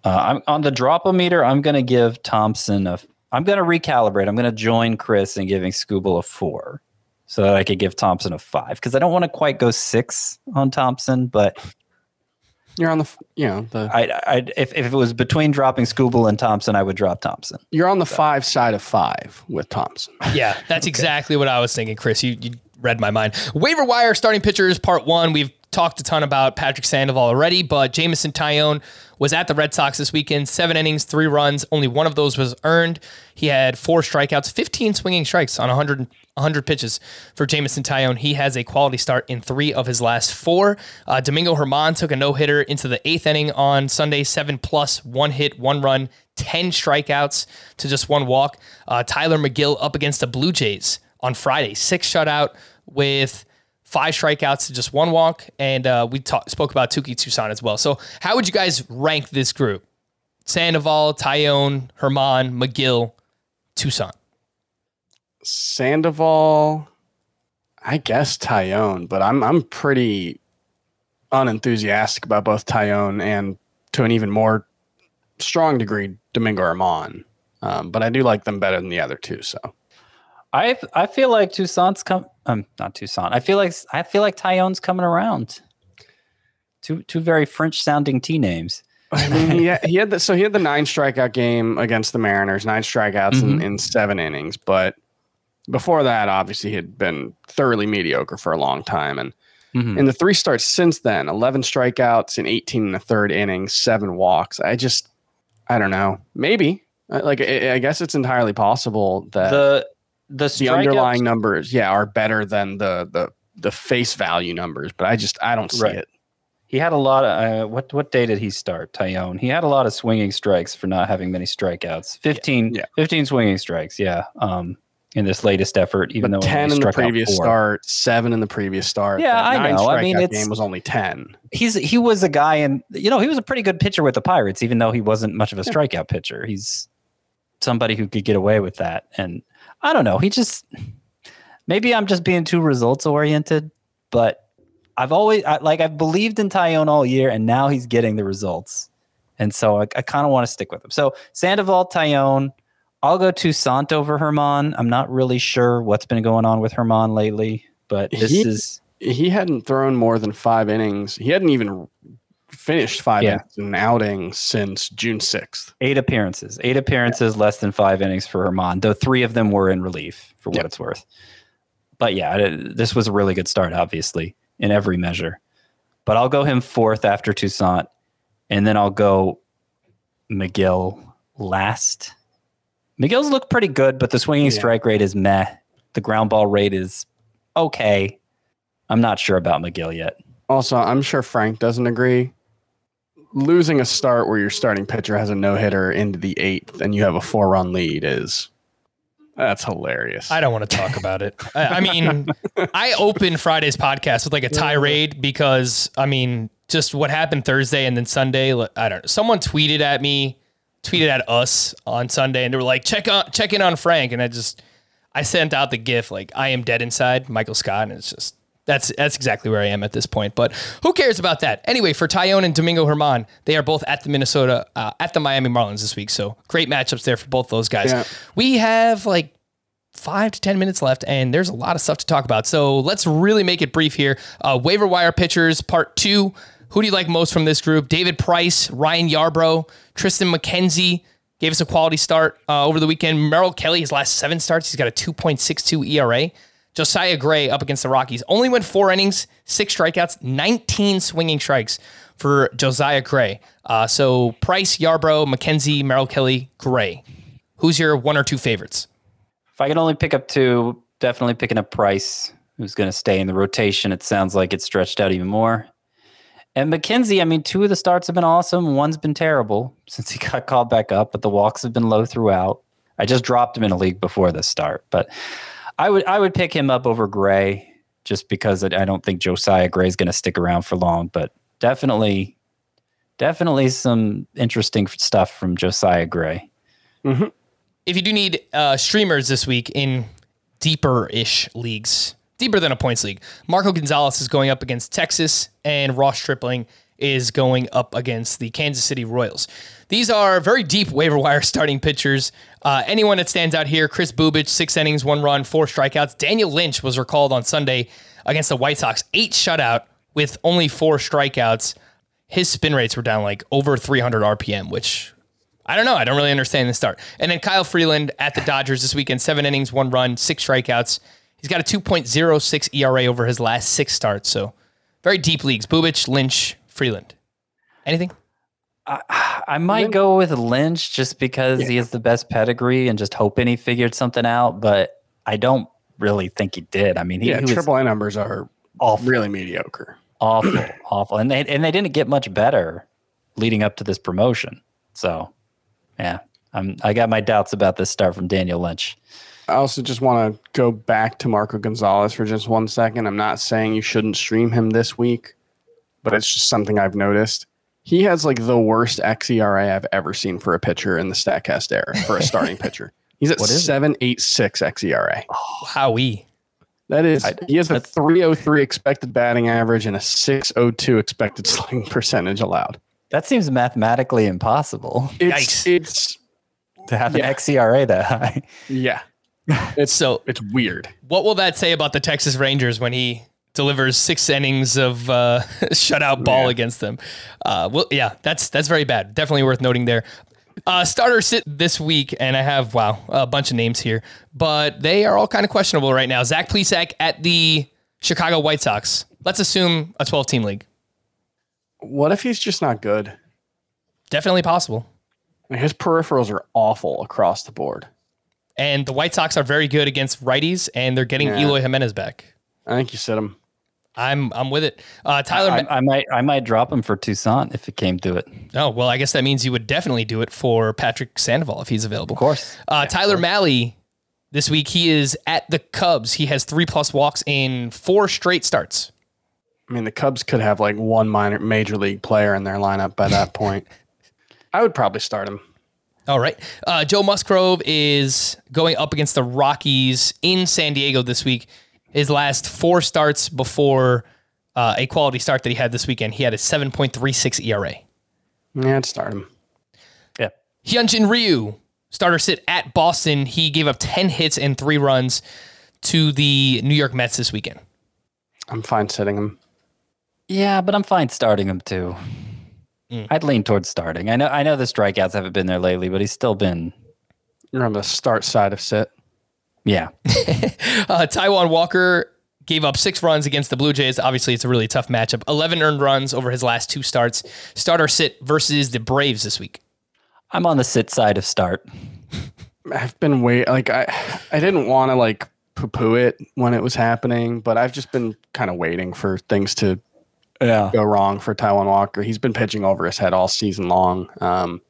Uh, I'm on the drop-o-meter. I'm going to give Thompson a. I'm going to recalibrate. I'm going to join Chris in giving Skubal a four, so that I could give Thompson a five because I don't want to quite go six on Thompson, but You're on the, you know, the I, I if if it was between dropping Skubal and Thompson, I would drop Thompson. you're on the five side of five with Thompson. Yeah, that's exactly what I was thinking, Chris. You you read my mind. Waiver wire starting pitchers part one. We've talked a ton about Patrick Sandoval already, but Jameson Taillon was at the Red Sox this weekend. Seven innings, three runs. Only one of those was earned. He had four strikeouts, 15 swinging strikes on 100, 100 pitches for Jameson Taillon. He has a quality start in three of his last four. Uh, Domingo German took a no hitter into the eighth inning on Sunday, seven plus, one hit, one run, 10 strikeouts to just one walk. Uh, Tylor Megill up against the Blue Jays on Friday, six shutout with five strikeouts to just one walk. And uh, we talk, spoke about Touki Toussaint as well. So, how would you guys rank this group? Sandoval, Taillon, German, Megill, Toussaint. Sandoval, I guess Taillon, but I'm I'm pretty unenthusiastic about both Taillon and to an even more strong degree Domingo German. Um, but I do like them better than the other two. So I I feel like Toussaint's come um not Toussaint. I feel like I feel like Taillon's coming around. Two two very French sounding T names. I mean, he had, he had the, so he had the nine strikeout game against the Mariners, nine strikeouts in, Mhm. in seven innings. But before that, obviously, he had been thoroughly mediocre for a long time. And Mhm. in the three starts since then, 11 strikeouts in 18 in the third inning, seven walks. I just, I don't know. Maybe. Like, I, I guess it's entirely possible that the, The the, underlying numbers, yeah, are better than the, the, the face value numbers, but I just, I don't see Right. it. He had a lot of uh, what what day did he start? Taillon. He had a lot of swinging strikes for not having many strikeouts. 15, Yeah. 15 swinging strikes. Yeah. Um, in this latest effort, even But though 10 in the previous start, seven in the previous start. Yeah, I know. I mean, strikeout it's- game was only 10. he's he was a guy and you know he was a pretty good pitcher with the pirates even though he wasn't much of a strikeout pitcher he's somebody who could get away with that and i don't know he just maybe i'm just being too results oriented but i've always I, like i've believed in Taillon all year and now he's getting the results and so i, I kind of want to stick with him so sandoval Taillon i'll go Toussaint over German i'm not really sure what's been going on with German lately but this He- is he hadn't thrown more than five innings. He hadn't even finished five Yeah. innings in an outing since June 6th. Eight appearances. Eight appearances, less than five innings for German, though three of them were in relief for what Yep. it's worth. But yeah, this was a really good start, obviously, in every measure. But I'll go him fourth after Toussaint, and then I'll go Megill last. Megill's look pretty good, but the swinging Yeah. strike rate is meh. The ground ball rate is okay. I'm not sure about Megill yet. Also, I'm sure Frank doesn't agree. Losing a start where your starting pitcher has a no hitter into the eighth and you have a four run lead is that's hilarious. I don't want to talk about it. I, I mean, I opened Friday's podcast with like a tirade because I mean, just what happened Thursday and then Sunday. I don't know. Someone tweeted at me, tweeted at us on Sunday, and they were like, "Check on, check in on Frank." And I just, I sent out the GIF like, "I am dead inside," Michael Scott, and it's just. That's that's exactly where I am at this point. But who cares about that? Anyway, for Taillon and Domingo German, they are both at the Minnesota, uh, at the Miami Marlins this week. So great matchups there for both those guys. Yeah. We have like five to 10 minutes left, and there's a lot of stuff to talk about. So let's really make it brief here. Uh, waiver wire pitchers, part two. Who do you like most from this group? David Price, Ryan Yarbrough, Triston McKenzie gave us a quality start uh, over the weekend. Merrill Kelly, his last seven starts, he's got a 2.62 ERA. Josiah Gray up against the Rockies only went four innings, six strikeouts, 19 swinging strikes for Josiah Gray. Uh, so Price, Yarbrough, McKenzie, Merrill Kelly, Gray. Who's your one or two favorites? If I can only pick up two, definitely picking up Price, who's going to stay in the rotation. It sounds like it's stretched out even more. And McKenzie, I mean, two of the starts have been awesome. One's been terrible since he got called back up, but the walks have been low throughout. I just dropped him in a league before this start, but I would I would pick him up over Gray just because I don't think Josiah Gray is going to stick around for long. But definitely, definitely some interesting stuff from Josiah Gray. if you do need uh, streamers this week in deeper ish leagues, deeper than a points league. Marco Gonzalez is going up against Texas, and Ross Stripling is going up against the Kansas City Royals. These are very deep waiver wire starting pitchers. Uh, anyone that stands out here: Kris Bubic, six innings, one run, four strikeouts. Daniel Lynch was recalled on Sunday against the White Sox, eight shutout with only four strikeouts. His spin rates were down like over 300 RPM, which I don't know. I don't really understand the start. And then Kyle Freeland at the Dodgers this weekend, seven innings, one run, six strikeouts. He's got a 2.06 ERA over his last six starts. So very deep leagues. Bubic, Lynch, Freeland. Anything? I might go with Lynch just because he has the best pedigree and just hoping he figured something out, but I don't really think he did. I mean, he, Yeah, he was triple A numbers are awful, really mediocre. awful, awful, and they and they didn't get much better leading up to this promotion. So, yeah, I'm I got my doubts about this start from Daniel Lynch. I also just want to go back to Marco Gonzalez for just one second. I'm not saying you shouldn't stream him this week, but it's just something I've noticed. He has like the worst xERA I've ever seen for a pitcher in the Statcast era for a starting pitcher. He's at What is it? seven eight six xERA. Oh, howie. That is, I- he has a 303 expected batting average and a 602 expected slugging percentage allowed. That seems mathematically impossible It's, Yikes. it's to have an Yeah. xERA that high. yeah, it's So it's weird. what will that say about the Texas Rangers when he delivers six innings of uh, shutout ball Yeah. against them? Uh, well, yeah, that's that's very bad. Definitely worth noting there. Uh, starter sit this week, and I have wow a bunch of names here, but they are all kind of questionable right now. Zach Plesac at the Chicago White Sox. Let's assume a 12 team league. What if he's just not good? Definitely possible. His peripherals are awful across the board. And the White Sox are very good against righties, and they're getting Yeah. Eloy Jimenez back. I think you said him. I'm I'm with it. Uh, Tyler. I, Ma- I might I might drop him for Toussaint if it came to it. oh well, I guess that means you would definitely do it for Patrick Sandoval if he's available. Of course. Uh, Tyler Mahle this week he is at the Cubs. He has three plus walks in four straight starts. I mean, the Cubs could have like one minor major league player in their lineup by that point. I would probably start him. All right. Uh, Joe Musgrove is going up against the Rockies in San Diego this week. His last four starts before uh, a quality start that he had this weekend, he had a 7.36 ERA. Yeah, I'd start him. Yeah. Hyunjin Ryu, starter sit at Boston. He gave up 10 hits and three runs to the New York Mets this weekend. I'm fine sitting him. Yeah, but I'm fine starting him too. I'd lean towards starting. I know I know the strikeouts haven't been there lately, but he's still been You're on the start side of sit. yeah. Uh, Taijuan Walker gave up six runs against the Blue Jays. Obviously, it's a really tough matchup. 11 earned runs over his last two starts. Starter sit versus the Braves this week. I'm on the sit side of start. I've been wait like I I didn't want to like poo poo it when it was happening, but I've just been kind of waiting for things to Yeah. go wrong for Taijuan Walker. He's been pitching over his head all season long. Um,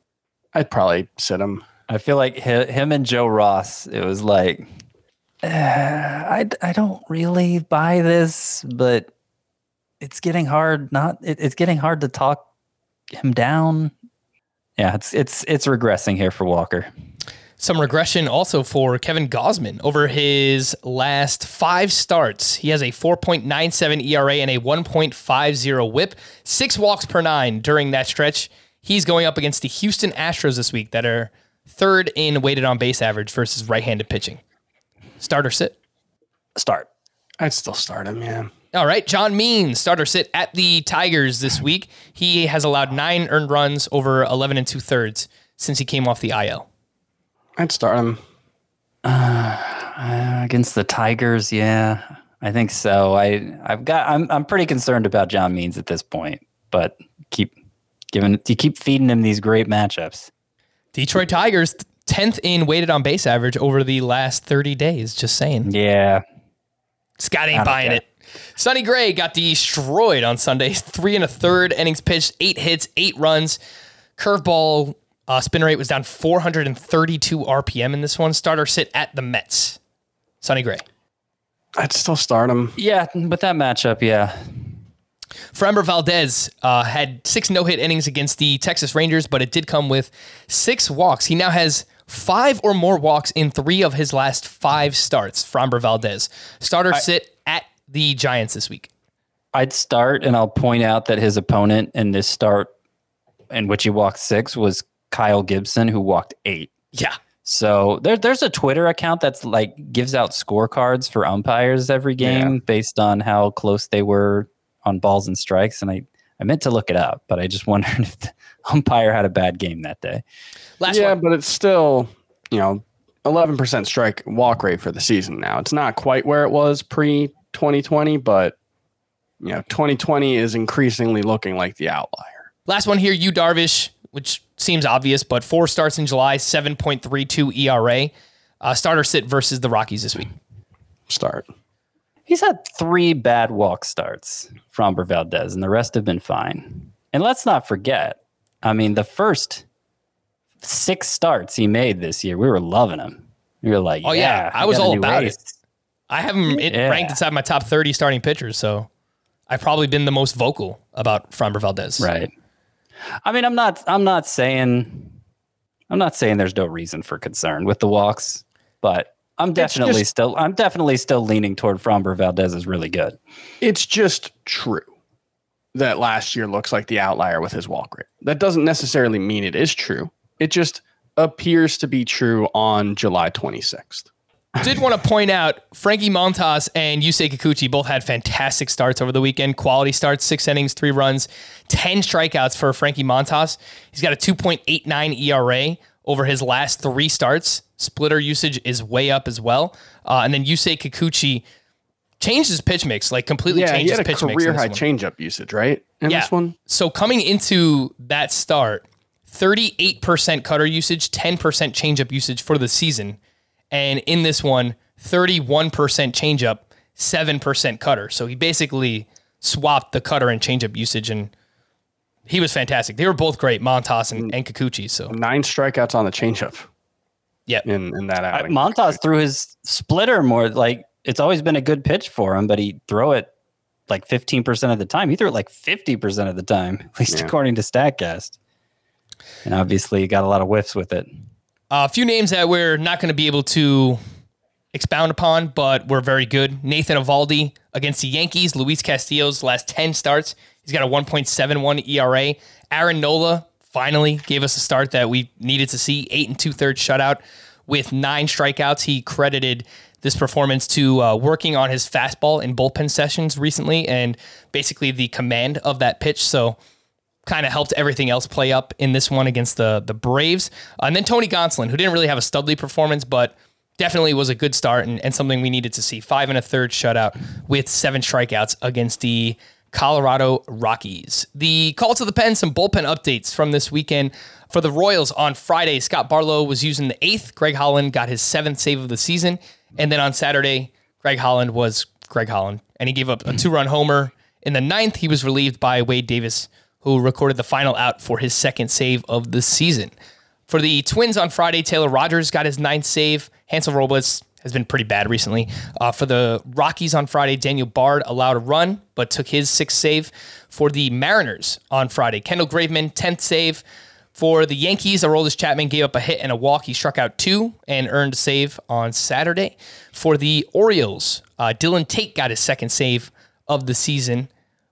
I'd probably sit him. I feel like hi- him and Joe Ross, it was like, uh, I, I don't really buy this, but it's getting hard. Not it, it's getting hard to talk him down. Yeah, it's it's it's regressing here for Walker. Some regression also for Kevin Gausman over his last five starts. He has a 4.97 ERA and a 1.50 whip, six walks per nine during that stretch. He's going up against the Houston Astros this week that are third in weighted on base average versus right handed pitching. Starter sit. Start. I'd still start him. Yeah. All right, John Means, starter sit at the Tigers this week. He has allowed nine earned runs over 11 and two thirds since he came off the IL. I'd start him. Uh, against the Tigers, yeah, I think so. I I've got I'm I'm pretty concerned about John Means at this point, but keep giving you keep feeding him these great matchups. Detroit Tigers, 10th in weighted on base average over the last 30 days. Just saying. Yeah, Scott ain't buying it. Sonny Gray got destroyed on Sunday. Three and a third innings pitched, eight hits, eight runs. Curveball uh, spin rate was down 432 RPM in this one. Starter sit at the Mets. Sonny Gray. I'd still start him. yeah, but that matchup, yeah, Framber Valdez uh, had six no hit innings against the Texas Rangers, but it did come with six walks. He now has five or more walks in three of his last five starts. Framber Valdez. Starter sit at the Giants this week? I'd start, and I'll point out that his opponent in this start, in which he walked six, was Kyle Gibson, who walked eight. Yeah. So there, there's a Twitter account that's like gives out scorecards for umpires every game Yeah. based on how close they were on balls and strikes. And I, I meant to look it up, but I just wondered if the umpire had a bad game that day. Last yeah, one. but it's still, you know, 11% strike walk rate for the season now. It's not quite where it was pre 2020, but, you know, 2020 is increasingly looking like the outlier. Last one here, Yu Darvish, which seems obvious, but four starts in July, 7.32 ERA. Uh, starter sit versus the Rockies this week. Start. He's had three bad walk starts from Valdez, and the rest have been fine. And let's not forget, I mean, the first six starts he made this year, we were loving him. We were like, Oh, yeah, yeah, I was all new about it. I have him it Yeah. ranked inside my top 30 starting pitchers, so I've probably been the most vocal about Framber Valdez. Right. I mean, I'm not. I'm not saying. I'm not saying there's no reason for concern with the walks, but I'm definitely just- still. I'm definitely still leaning toward Framber Valdez is really good. It's just true that last year looks like the outlier with his walk rate. That doesn't necessarily mean it is true. It just appears to be true on July 26th. Did want to point out Frankie Montas and Yusei Kikuchi both had fantastic starts over the weekend. Quality starts, six innings, three runs, 10 strikeouts for Frankie Montas. He's got a 2.89 ERA over his last three starts. Splitter usage is way up as well. Uh, and then Yusei Kikuchi changed his pitch mix, like completely Yeah, changed his pitch mix. career high changeup usage, right? In Yeah. this one? So coming into that start, 38% cutter usage, 10% changeup usage for the season. And in this one, 31% changeup, 7% cutter. So he basically swapped the cutter and changeup usage and he was fantastic. They were both great, Montas and, and Kikuchi. So Nine strikeouts on the changeup yeah. in, in that I, outing. Montas threw his splitter more. Like it's always been a good pitch for him, but he throw it like 15 percent of the time. He threw it like 50 percent of the time, at least Yeah. according to Statcast. And obviously, he got a lot of whiffs with it. A few names that we're not going to be able to expound upon, but we're very good. Nathan Eovaldi against the Yankees. Luis Castillo's last 10 starts. He's got a 1.71 ERA. Aaron Nola finally gave us a start that we needed to see. Eight and two thirds shutout with nine strikeouts. He credited this performance to uh, working on his fastball in bullpen sessions recently and basically the command of that pitch. So kind of helped everything else play up in this one against the the Braves. Uh, and then Tony Gonsolin, who didn't really have a studly performance, but definitely was a good start and, and something we needed to see. Five and a third shutout with seven strikeouts against the Colorado Rockies. The call to the pen, some bullpen updates from this weekend. For the Royals on Friday, Scott Barlow was using the eighth. Greg Holland got his seventh save of the season. And then on Saturday, Greg Holland was Greg Holland, and he gave up a two run homer. In the ninth, he was relieved by Wade Davis, who recorded the final out for his second save of the season. For the Twins on Friday, Taylor Rogers got his ninth save. Hansel Robles has been pretty bad recently. Uh, for the Rockies on Friday, Daniel Bard allowed a run, but took his sixth save. For the Mariners on Friday, Kendall Graveman, 10th save. For the Yankees, Aroldis Chapman gave up a hit and a walk. He struck out two and earned a save on Saturday. For the Orioles, uh, Dylan Tate got his second save of the season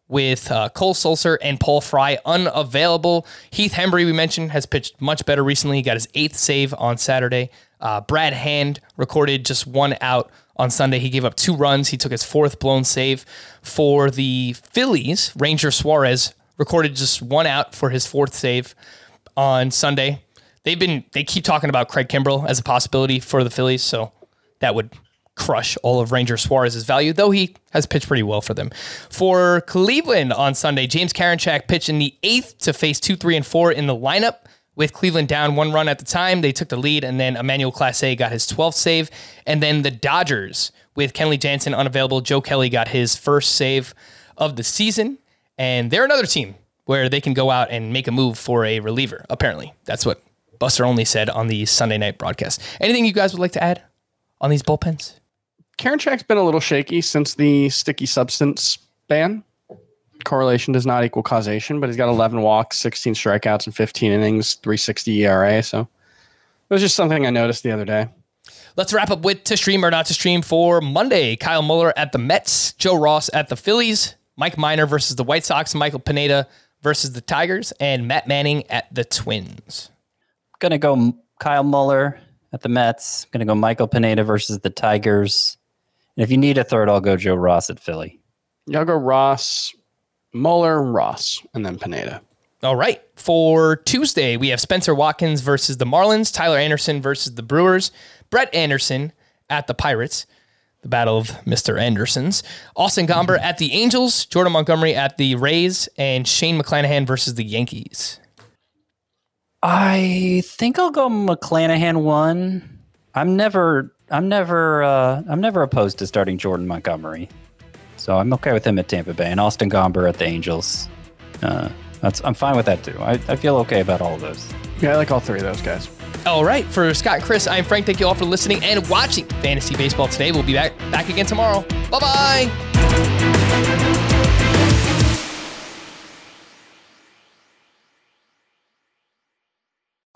with uh, Cole Sulser and Paul Fry unavailable. Heath Hembree, we mentioned, has pitched much better recently. He got his eighth save on Saturday. Uh, Brad Hand recorded just one out on Sunday. He gave up two runs. He took his fourth blown save. For the Phillies, Ranger Suarez recorded just one out for his fourth save on Sunday. They've been they keep talking about Craig Kimbrel as a possibility for the Phillies, so that would crush all of Ranger Suarez's value, though he has pitched pretty well for them. For Cleveland on Sunday, James Karinchak pitched in the eighth to face two, three, and four in the lineup. With Cleveland down one run at the time, they took the lead, and then Emmanuel Clase got his 12th save. And then the Dodgers, with Kenley Jansen unavailable, Joe Kelly got his first save of the season. And they're another team where they can go out and make a move for a reliever, apparently. That's what Buster Olney said on the Sunday night broadcast. Anything you guys would like to add on these bullpens? Karinchak's been a little shaky since the sticky substance ban. Correlation does not equal causation, but he's got 11 walks, 16 strikeouts, and 15 innings, 360 ERA. So it was just something I noticed the other day. Let's wrap up with to stream or not to stream for Monday. Kyle Muller at the Mets, Joe Ross at the Phillies, Mike Minor versus the White Sox, Michael Pineda versus the Tigers, and Matt Manning at the Twins. Gonna go Kyle Muller at the Mets. Gonna go Michael Pineda versus the Tigers. And if you need a third, I'll go Joe Ross at Philly. Y'all go Ross, Muller, Ross, and then Pineda. All right. For Tuesday, we have Spencer Watkins versus the Marlins, Tyler Anderson versus the Brewers, Brett Anderson at the Pirates, the battle of Mr. Andersons, Austin Gomber at the Angels, Jordan Montgomery at the Rays, and Shane McClanahan versus the Yankees. I think I'll go McClanahan one. I'm never, I'm never, uh, I'm never opposed to starting Jordan Montgomery, so I'm okay with him at Tampa Bay and Austin Gomber at the Angels. Uh, that's I'm fine with that too. I, I feel okay about all of those. Yeah, I like all three of those guys. All right. For Scott and Chris, I'm Frank. Thank you all for listening and watching Fantasy Baseball today. We'll be back, back again tomorrow. Bye bye.